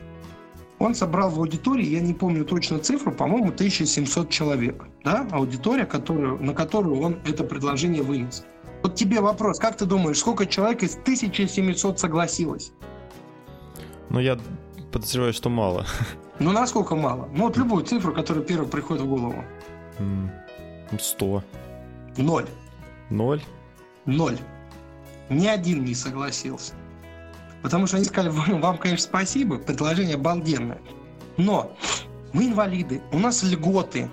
Он собрал в аудитории, я не помню точно цифру, по-моему, 1700 человек. Да? Аудитория, которую, на которую он это предложение вынес. Вот тебе вопрос, как ты думаешь, сколько человек из 1700 согласилось? Ну, я подозреваю, что мало. Ну, насколько мало? Ну, вот любую цифру, которая первая приходит в голову. Сто. Ноль. Ноль? Ноль. Ни один не согласился. Потому что они сказали, вам, конечно, спасибо, предложение обалденное. Но мы инвалиды, у нас льготы,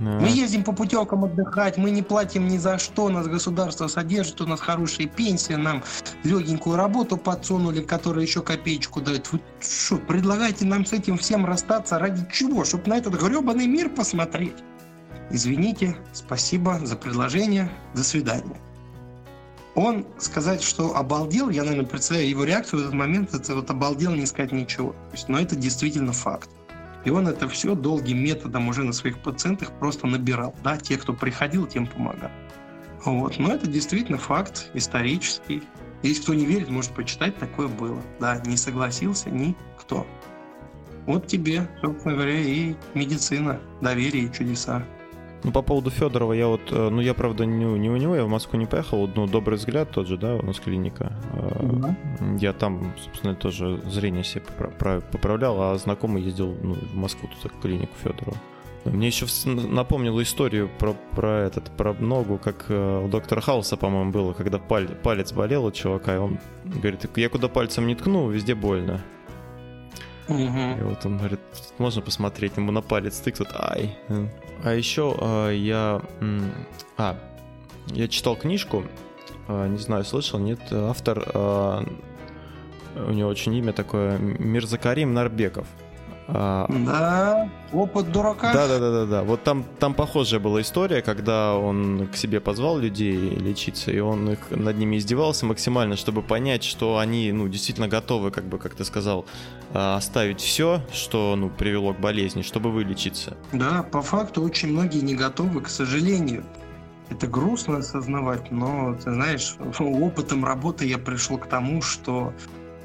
да. Мы ездим по путевкам отдыхать, мы не платим ни за что, нас государство содержит, у нас хорошие пенсии, нам легенькую работу подсунули, которая еще копеечку дает. Вы что, предлагаете нам с этим всем расстаться ради чего? Чтобы на этот гребаный мир посмотреть? Извините, спасибо за предложение, до свидания. Он сказать, что обалдел, я, наверное, представляю его реакцию в этот момент, это вот обалдел не сказать ничего. То есть, но это действительно факт. И он это все долгим методом уже на своих пациентах просто набирал. Да, те, кто приходил, тем помогал. Вот. Но это действительно факт исторический. Если кто не верит, может почитать, такое было. Да, не согласился никто. Вот тебе, собственно говоря, и медицина, доверие и чудеса. Ну, по поводу Федорова, я вот, э, ну, я, правда, не, не у него, я в Москву не поехал, ну, добрый взгляд тот же, да, у нас клиника. Да. Я там, собственно, тоже зрение себе поправлял, а знакомый ездил ну, в Москву, тут в клинику Федорова. Мне еще напомнило историю про, про этот, про ногу, как э, у доктора Хауса, по-моему, было, когда паль, палец болел у чувака, и он говорит, я куда пальцем не ткну, везде больно. Угу. И вот он говорит, можно посмотреть, ему на палец тыкнут, ай. А еще э, я... А, я читал книжку, э, не знаю, слышал, нет, автор, э, у него очень имя такое, Мирзакарим Нарбеков. А, да, опыт дурака. Да, да, да, да, да. Вот там, там похожая была история, когда он к себе позвал людей лечиться, и он их над ними издевался максимально, чтобы понять, что они, ну, действительно готовы, как бы, как ты сказал, а, оставить все, что, ну, привело к болезни, чтобы вылечиться. Да, по факту очень многие не готовы, к сожалению. Это грустно осознавать, но, ты знаешь, *laughs* опытом работы я пришел к тому, что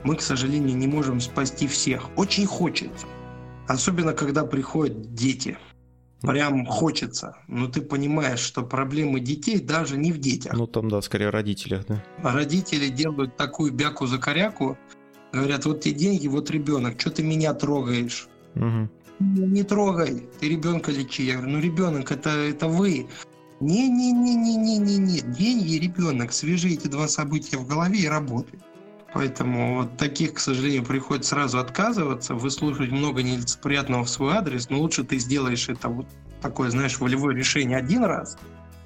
мы, к сожалению, не можем спасти всех. Очень хочется. Особенно, когда приходят дети. Прям хочется. Но ты понимаешь, что проблемы детей даже не в детях. Ну, там, да, скорее родителях, да. Родители делают такую бяку-закоряку, говорят, вот те деньги, вот ребенок, что ты меня трогаешь? Угу. Не трогай, ты ребенка лечи. Я говорю, ну ребенок, это, это вы. Не-не-не-не-не-не-не. Деньги и ребенок. Свяжи эти два события в голове и работай. Поэтому вот таких, к сожалению, приходится сразу отказываться, выслушивать много нелицеприятного в свой адрес, но лучше ты сделаешь это вот такое, знаешь, волевое решение один раз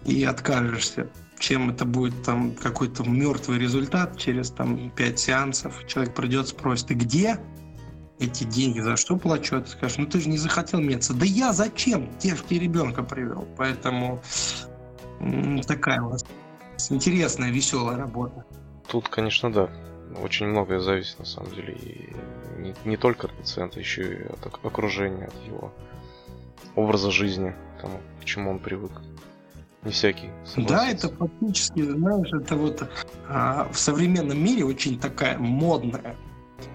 и откажешься, чем это будет там какой-то мертвый результат через там пять сеансов. Человек придет, спросит, ты где? эти деньги, за что плачу? Ты скажешь, ну ты же не захотел меняться. Да я зачем? Те же ты ребенка привел. Поэтому такая у вас интересная, веселая работа. Тут, конечно, да очень многое зависит на самом деле. И не, не только от пациента, еще и от окружения, от его образа жизни, тому, к чему он привык. Не всякий. Да, это фактически, знаешь, это вот а, в современном мире очень такая модная.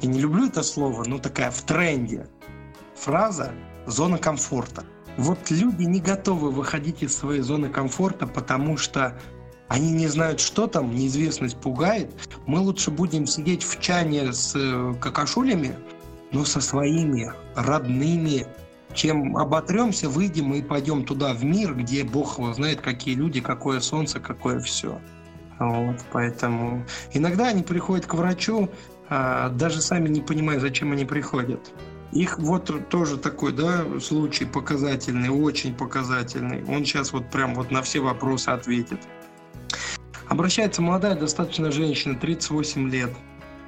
Я не люблю это слово, но такая в тренде. Фраза зона комфорта. Вот люди не готовы выходить из своей зоны комфорта, потому что они не знают, что там, неизвестность пугает. Мы лучше будем сидеть в чане с э, какашулями, но со своими родными, чем оботремся, выйдем и пойдем туда, в мир, где Бог его знает, какие люди, какое солнце, какое все. Вот, поэтому иногда они приходят к врачу, а, даже сами не понимая, зачем они приходят. Их вот тоже такой, да, случай показательный, очень показательный. Он сейчас вот прям вот на все вопросы ответит. Обращается молодая достаточно женщина, 38 лет.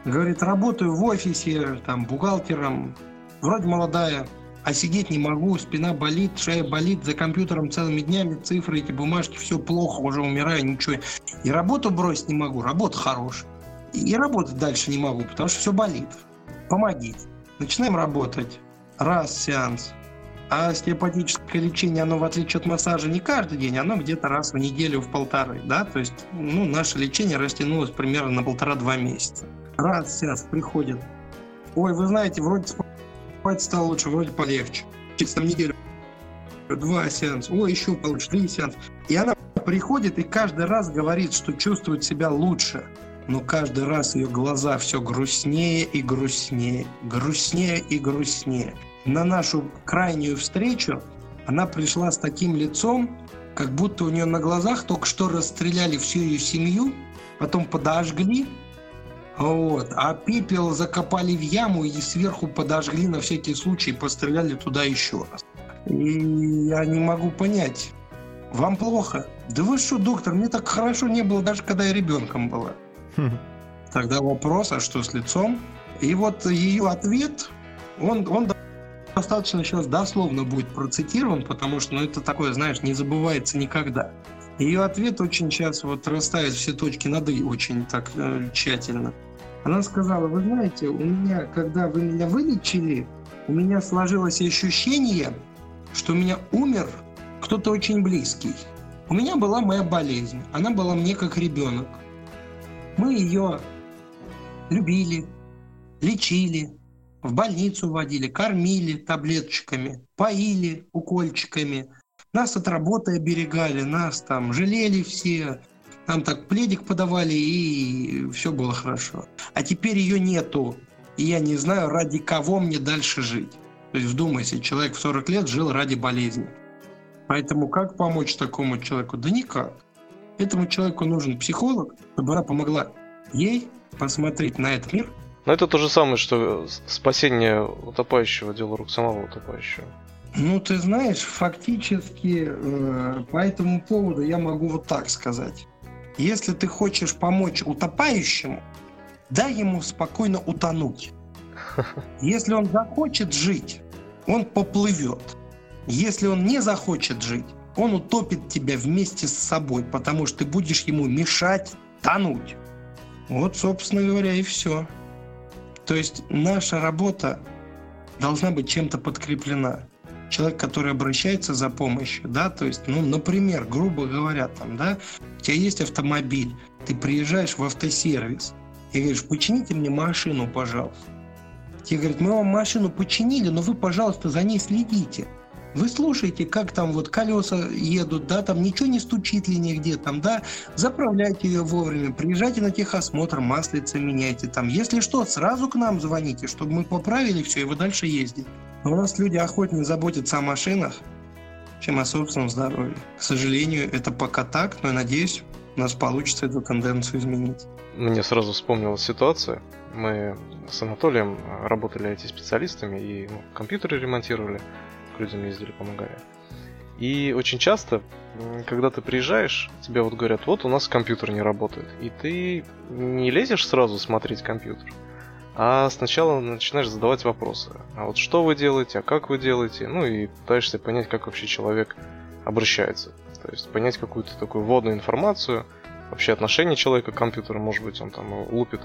Говорит, работаю в офисе, там, бухгалтером. Вроде молодая, а сидеть не могу, спина болит, шея болит, за компьютером целыми днями, цифры, эти бумажки, все плохо, уже умираю, ничего. И работу бросить не могу, работа хорошая. И работать дальше не могу, потому что все болит. Помогите. Начинаем работать. Раз сеанс, а остеопатическое лечение, оно в отличие от массажа не каждый день, оно где-то раз в неделю, в полторы, да, то есть, ну, наше лечение растянулось примерно на полтора-два месяца. Раз сейчас приходит, ой, вы знаете, вроде спать стало лучше, вроде полегче. Через там неделю два сеанса, ой, еще получше, три сеанса. И она приходит и каждый раз говорит, что чувствует себя лучше. Но каждый раз ее глаза все грустнее и грустнее, грустнее и грустнее на нашу крайнюю встречу она пришла с таким лицом, как будто у нее на глазах только что расстреляли всю ее семью, потом подожгли, вот, а пепел закопали в яму и сверху подожгли на всякий случай, постреляли туда еще раз. И я не могу понять, вам плохо? Да вы что, доктор, мне так хорошо не было, даже когда я ребенком была. Хм. Тогда вопрос, а что с лицом? И вот ее ответ, он, он достаточно сейчас дословно будет процитирован, потому что ну, это такое, знаешь, не забывается никогда. Ее ответ очень сейчас вот расставит все точки над «и» очень так э, тщательно. Она сказала, вы знаете, у меня, когда вы меня вылечили, у меня сложилось ощущение, что у меня умер кто-то очень близкий. У меня была моя болезнь, она была мне как ребенок. Мы ее любили, лечили, в больницу водили, кормили таблеточками, поили укольчиками. Нас от работы оберегали, нас там жалели все, нам так пледик подавали, и все было хорошо. А теперь ее нету, и я не знаю, ради кого мне дальше жить. То есть вдумайся, человек в 40 лет жил ради болезни. Поэтому как помочь такому человеку? Да никак. Этому человеку нужен психолог, чтобы она помогла ей посмотреть на этот мир Но это то же самое, что спасение утопающего, дело рук самого утопающего. Ну, ты знаешь, фактически э, по этому поводу я могу вот так сказать. Если ты хочешь помочь утопающему, дай ему спокойно утонуть. *laughs* Если он захочет жить, он поплывет. Если он не захочет жить, он утопит тебя вместе с собой, потому что ты будешь ему мешать тонуть. Вот, собственно говоря, и все. То есть наша работа должна быть чем-то подкреплена. Человек, который обращается за помощью, да, то есть, ну, например, грубо говоря, там, да, у тебя есть автомобиль, ты приезжаешь в автосервис и говоришь, почините мне машину, пожалуйста. Тебе говорят, мы вам машину починили, но вы, пожалуйста, за ней следите. Вы слушаете, как там вот колеса едут, да, там ничего не стучит ли нигде, там, да, заправляйте ее вовремя, приезжайте на техосмотр, маслица меняйте, там, если что, сразу к нам звоните, чтобы мы поправили все, и вы дальше ездите. Но у нас люди охотнее заботятся о машинах, чем о собственном здоровье. К сожалению, это пока так, но я надеюсь, у нас получится эту тенденцию изменить. Мне сразу вспомнилась ситуация. Мы с Анатолием работали IT-специалистами и ну, компьютеры ремонтировали людям ездили, помогали. И очень часто, когда ты приезжаешь, тебе вот говорят, вот у нас компьютер не работает. И ты не лезешь сразу смотреть компьютер, а сначала начинаешь задавать вопросы. А вот что вы делаете, а как вы делаете? Ну и пытаешься понять, как вообще человек обращается. То есть понять какую-то такую вводную информацию, вообще отношение человека к компьютеру, может быть, он там лупит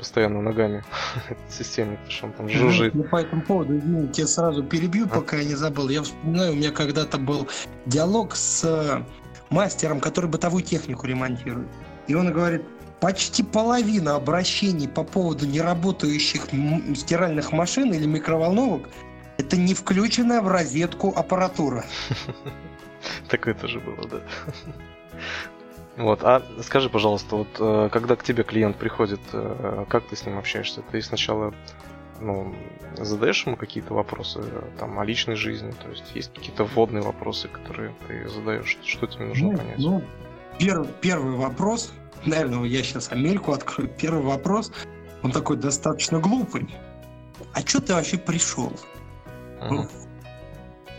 постоянно ногами *laughs* системе, потому что он там жужжит. Ну, по этому поводу, извините, я сразу перебью, а? пока я не забыл. Я вспоминаю, у меня когда-то был диалог с э, мастером, который бытовую технику ремонтирует. И он говорит, почти половина обращений по поводу неработающих стиральных машин или микроволновок это не включенная в розетку аппаратура. *laughs* Такое тоже было, да. Вот, а скажи, пожалуйста, вот э, когда к тебе клиент приходит, э, как ты с ним общаешься? Ты сначала ну, задаешь ему какие-то вопросы там о личной жизни, то есть есть какие-то вводные вопросы, которые ты задаешь, что тебе нужно ну, понять? Ну, первый, первый вопрос, *laughs* наверное, я сейчас Амельку открою. *laughs* Первый вопрос, он такой достаточно глупый. А что ты вообще пришел? Uh-huh.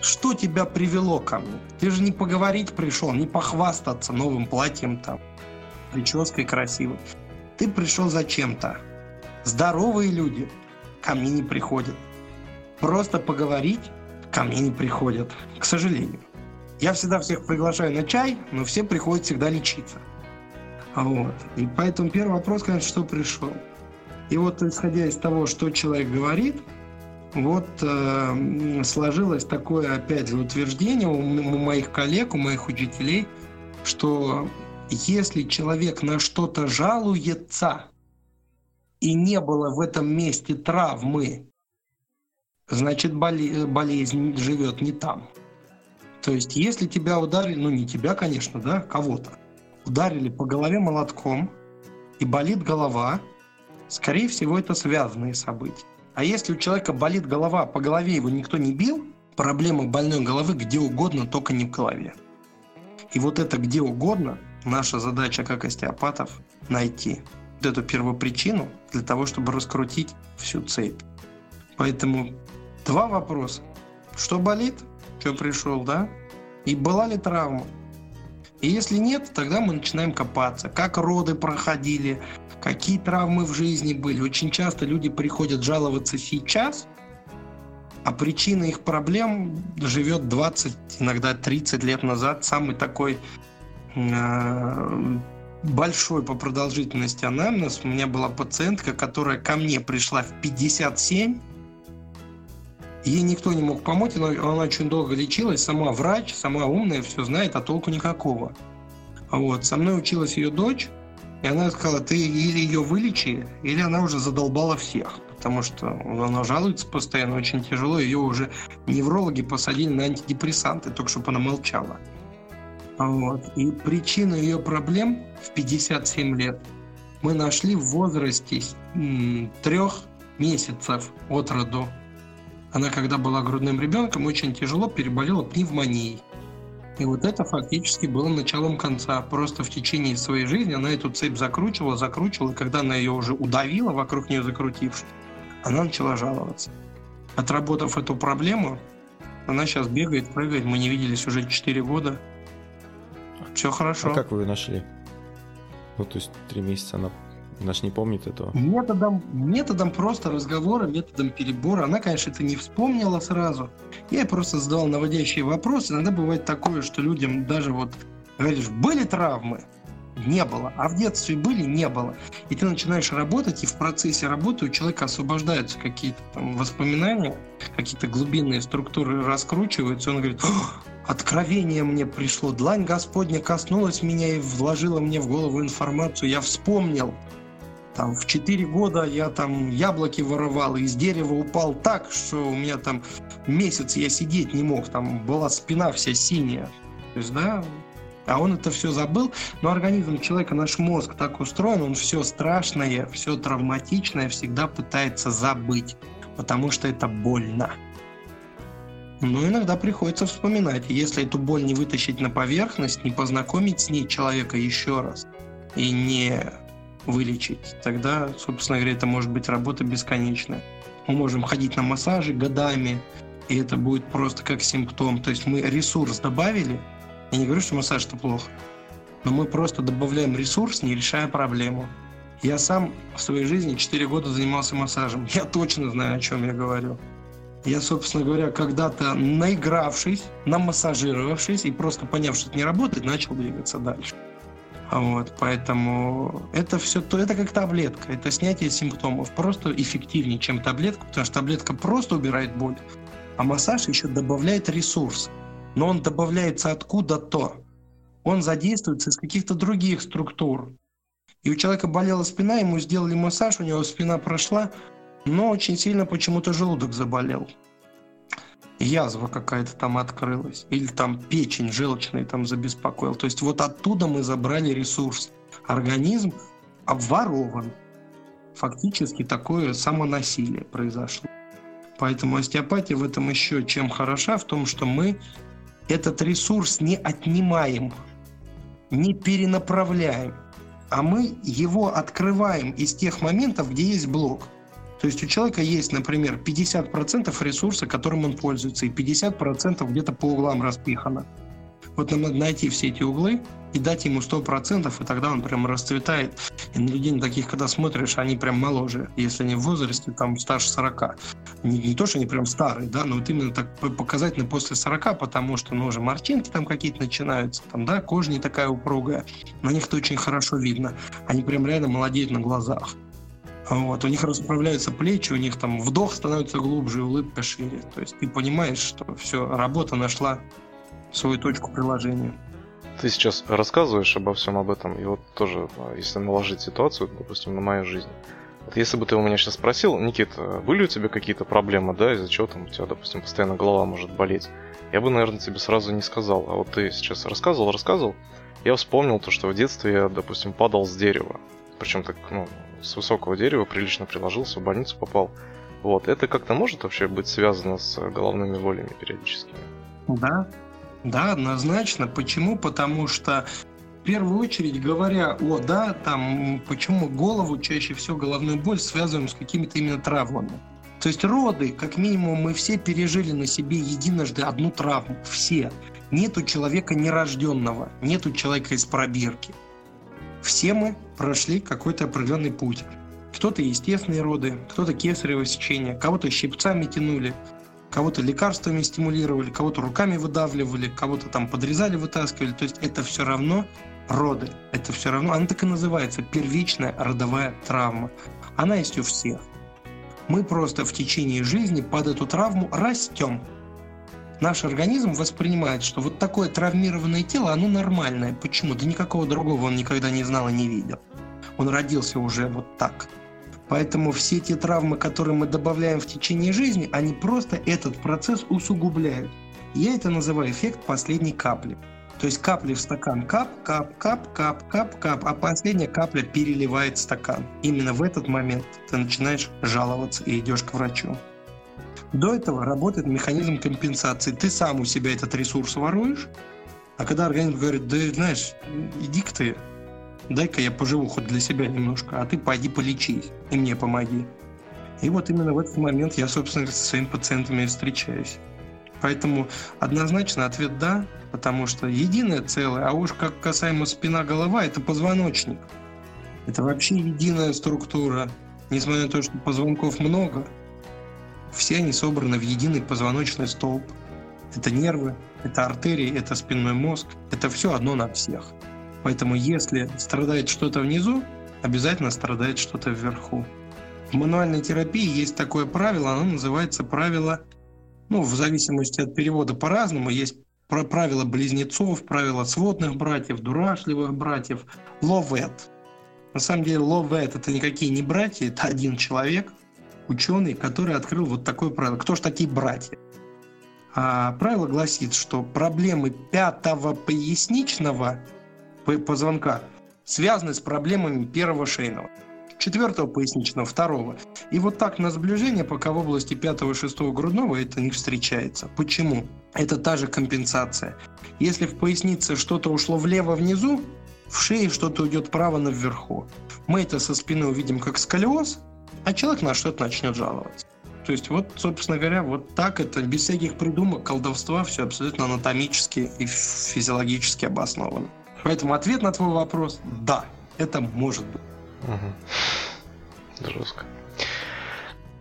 Что тебя привело ко мне? Ты же не поговорить пришел, не похвастаться новым платьем там, прической красивой. Ты пришел зачем-то. Здоровые люди ко мне не приходят. Просто поговорить ко мне не приходят, к сожалению. Я всегда всех приглашаю на чай, но все приходят всегда лечиться. Вот. И поэтому первый вопрос, конечно, что пришел. И вот исходя из того, что человек говорит, вот э, сложилось такое, опять же, утверждение у, у моих коллег, у моих учителей, что если человек на что-то жалуется, и не было в этом месте травмы, значит боле- болезнь живет не там. То есть, если тебя ударили, ну не тебя, конечно, да, кого-то, ударили по голове молотком и болит голова, скорее всего, это связанные события. А если у человека болит голова, по голове его никто не бил, проблема больной головы где угодно, только не в голове. И вот это где угодно, наша задача как остеопатов найти вот эту первопричину для того, чтобы раскрутить всю цепь. Поэтому два вопроса. Что болит? Что пришел, да? И была ли травма? И если нет, тогда мы начинаем копаться. Как роды проходили, какие травмы в жизни были. Очень часто люди приходят жаловаться сейчас, а причина их проблем живет 20, иногда 30 лет назад. Самый такой э, большой по продолжительности анамнез. У меня была пациентка, которая ко мне пришла в 57. Ей никто не мог помочь, но она очень долго лечилась. Сама врач, сама умная, все знает, а толку никакого. Вот. Со мной училась ее дочь. И она сказала, ты или ее вылечи, или она уже задолбала всех. Потому что она жалуется постоянно, очень тяжело. Ее уже неврологи посадили на антидепрессанты, только чтобы она молчала. Вот. И причину ее проблем в 57 лет мы нашли в возрасте трех месяцев от роду. Она, когда была грудным ребенком, очень тяжело переболела пневмонией. И вот это фактически было началом конца. Просто в течение своей жизни она эту цепь закручивала, закручивала, и когда она ее уже удавила, вокруг нее закрутившись, она начала жаловаться. Отработав эту проблему, она сейчас бегает, прыгает, мы не виделись уже 4 года. Все хорошо. А как вы ее нашли? Ну, то есть три месяца она Наш не помнит этого. Методом, методом просто разговора, методом перебора. Она, конечно, это не вспомнила сразу. Я ей просто задавал наводящие вопросы. Иногда бывает такое, что людям даже вот говоришь, были травмы? Не было. А в детстве были? Не было. И ты начинаешь работать, и в процессе работы у человека освобождаются какие-то там воспоминания, какие-то глубинные структуры раскручиваются, он говорит, откровение мне пришло, длань Господня коснулась меня и вложила мне в голову информацию, я вспомнил, там в 4 года я там яблоки воровал, из дерева упал так, что у меня там месяц я сидеть не мог, там была спина вся синяя. То есть, да, а он это все забыл, но организм человека, наш мозг так устроен, он все страшное, все травматичное всегда пытается забыть, потому что это больно. Но иногда приходится вспоминать. Если эту боль не вытащить на поверхность, не познакомить с ней человека еще раз и не вылечить, тогда, собственно говоря, это может быть работа бесконечная. Мы можем ходить на массажи годами, и это будет просто как симптом. То есть мы ресурс добавили, я не говорю, что массаж это плохо, но мы просто добавляем ресурс, не решая проблему. Я сам в своей жизни 4 года занимался массажем. Я точно знаю, о чем я говорю. Я, собственно говоря, когда-то наигравшись, намассажировавшись и просто поняв, что это не работает, начал двигаться дальше. Вот, поэтому это все, то это как таблетка, это снятие симптомов, просто эффективнее, чем таблетка, потому что таблетка просто убирает боль, а массаж еще добавляет ресурс, но он добавляется откуда-то, он задействуется из каких-то других структур. И у человека болела спина, ему сделали массаж, у него спина прошла, но очень сильно почему-то желудок заболел язва какая-то там открылась, или там печень желчная там забеспокоил. То есть вот оттуда мы забрали ресурс. Организм обворован. Фактически такое самонасилие произошло. Поэтому остеопатия в этом еще чем хороша, в том, что мы этот ресурс не отнимаем, не перенаправляем, а мы его открываем из тех моментов, где есть блок – то есть у человека есть, например, 50% ресурса, которым он пользуется, и 50% где-то по углам распихано. Вот нам надо найти все эти углы и дать ему 100%, и тогда он прям расцветает. И на людей таких, когда смотришь, они прям моложе, если они в возрасте, там, старше 40. Не, не то, что они прям старые, да, но вот именно так показательно после 40, потому что, ну, уже морщинки там какие-то начинаются, там, да, кожа не такая упругая, на них это очень хорошо видно. Они прям реально молодеют на глазах. Вот, у них расправляются плечи, у них там вдох становится глубже, улыбка шире. То есть ты понимаешь, что все, работа нашла свою точку приложения. Ты сейчас рассказываешь обо всем об этом, и вот тоже, а, если наложить ситуацию, допустим, на мою жизнь. Вот если бы ты у меня сейчас спросил, Никита, были у тебя какие-то проблемы, да, из-за чего там у тебя, допустим, постоянно голова может болеть, я бы, наверное, тебе сразу не сказал. А вот ты сейчас рассказывал, рассказывал, я вспомнил то, что в детстве я, допустим, падал с дерева. Причем так, ну, с высокого дерева прилично приложился, в больницу попал. Вот, это как-то может вообще быть связано с головными болями периодическими? Да, да, однозначно. Почему? Потому что в первую очередь говоря о, да, там, почему голову чаще всего головную боль связываем с какими-то именно травмами. То есть роды, как минимум, мы все пережили на себе единожды одну травму. Все. Нету человека нерожденного, нету человека из пробирки. Все мы прошли какой-то определенный путь. Кто-то естественные роды, кто-то кесарево сечение, кого-то щипцами тянули, кого-то лекарствами стимулировали, кого-то руками выдавливали, кого-то там подрезали, вытаскивали. То есть это все равно роды. Это все равно, она так и называется, первичная родовая травма. Она есть у всех. Мы просто в течение жизни под эту травму растем наш организм воспринимает, что вот такое травмированное тело, оно нормальное. Почему? Да никакого другого он никогда не знал и не видел. Он родился уже вот так. Поэтому все те травмы, которые мы добавляем в течение жизни, они просто этот процесс усугубляют. Я это называю эффект последней капли. То есть капли в стакан кап, кап, кап, кап, кап, кап, а последняя капля переливает стакан. Именно в этот момент ты начинаешь жаловаться и идешь к врачу. До этого работает механизм компенсации. Ты сам у себя этот ресурс воруешь, А когда организм говорит, да знаешь, иди-ка ты, дай-ка я поживу хоть для себя немножко, а ты пойди полечись и мне помоги. И вот именно в этот момент я, собственно, со своими пациентами встречаюсь. Поэтому однозначно ответ «да», потому что единое целое, а уж как касаемо спина-голова, это позвоночник. Это вообще единая структура. Несмотря на то, что позвонков много, все они собраны в единый позвоночный столб. Это нервы, это артерии, это спинной мозг, это все одно на всех. Поэтому если страдает что-то внизу, обязательно страдает что-то вверху. В мануальной терапии есть такое правило, оно называется правило, ну, в зависимости от перевода по-разному, есть про правила близнецов, правила сводных братьев, дурашливых братьев, ловет. На самом деле ловет это никакие не братья, это один человек, ученый, который открыл вот такое правило. Кто же такие братья? А правило гласит, что проблемы пятого поясничного позвонка связаны с проблемами первого шейного, четвертого поясничного, второго. И вот так на сближение, пока в области пятого и шестого грудного это не встречается. Почему? Это та же компенсация. Если в пояснице что-то ушло влево внизу, в шее что-то уйдет вправо наверху. Мы это со спины увидим как сколиоз, а человек на что-то начнет жаловаться. То есть вот, собственно говоря, вот так это, без всяких придумок, колдовства, все абсолютно анатомически и физиологически обосновано. Поэтому ответ на твой вопрос – да, это может быть. Угу. Жестко.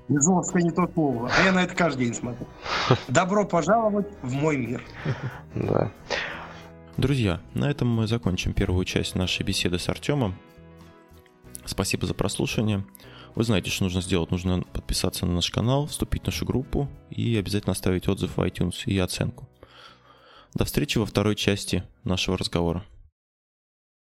Жестко не то слово, а я на это каждый день смотрю. *laughs* Добро пожаловать в мой мир. Да. Друзья, на этом мы закончим первую часть нашей беседы с Артемом. Спасибо за прослушивание. Вы знаете, что нужно сделать. Нужно подписаться на наш канал, вступить в нашу группу и обязательно оставить отзыв в iTunes и оценку. До встречи во второй части нашего разговора.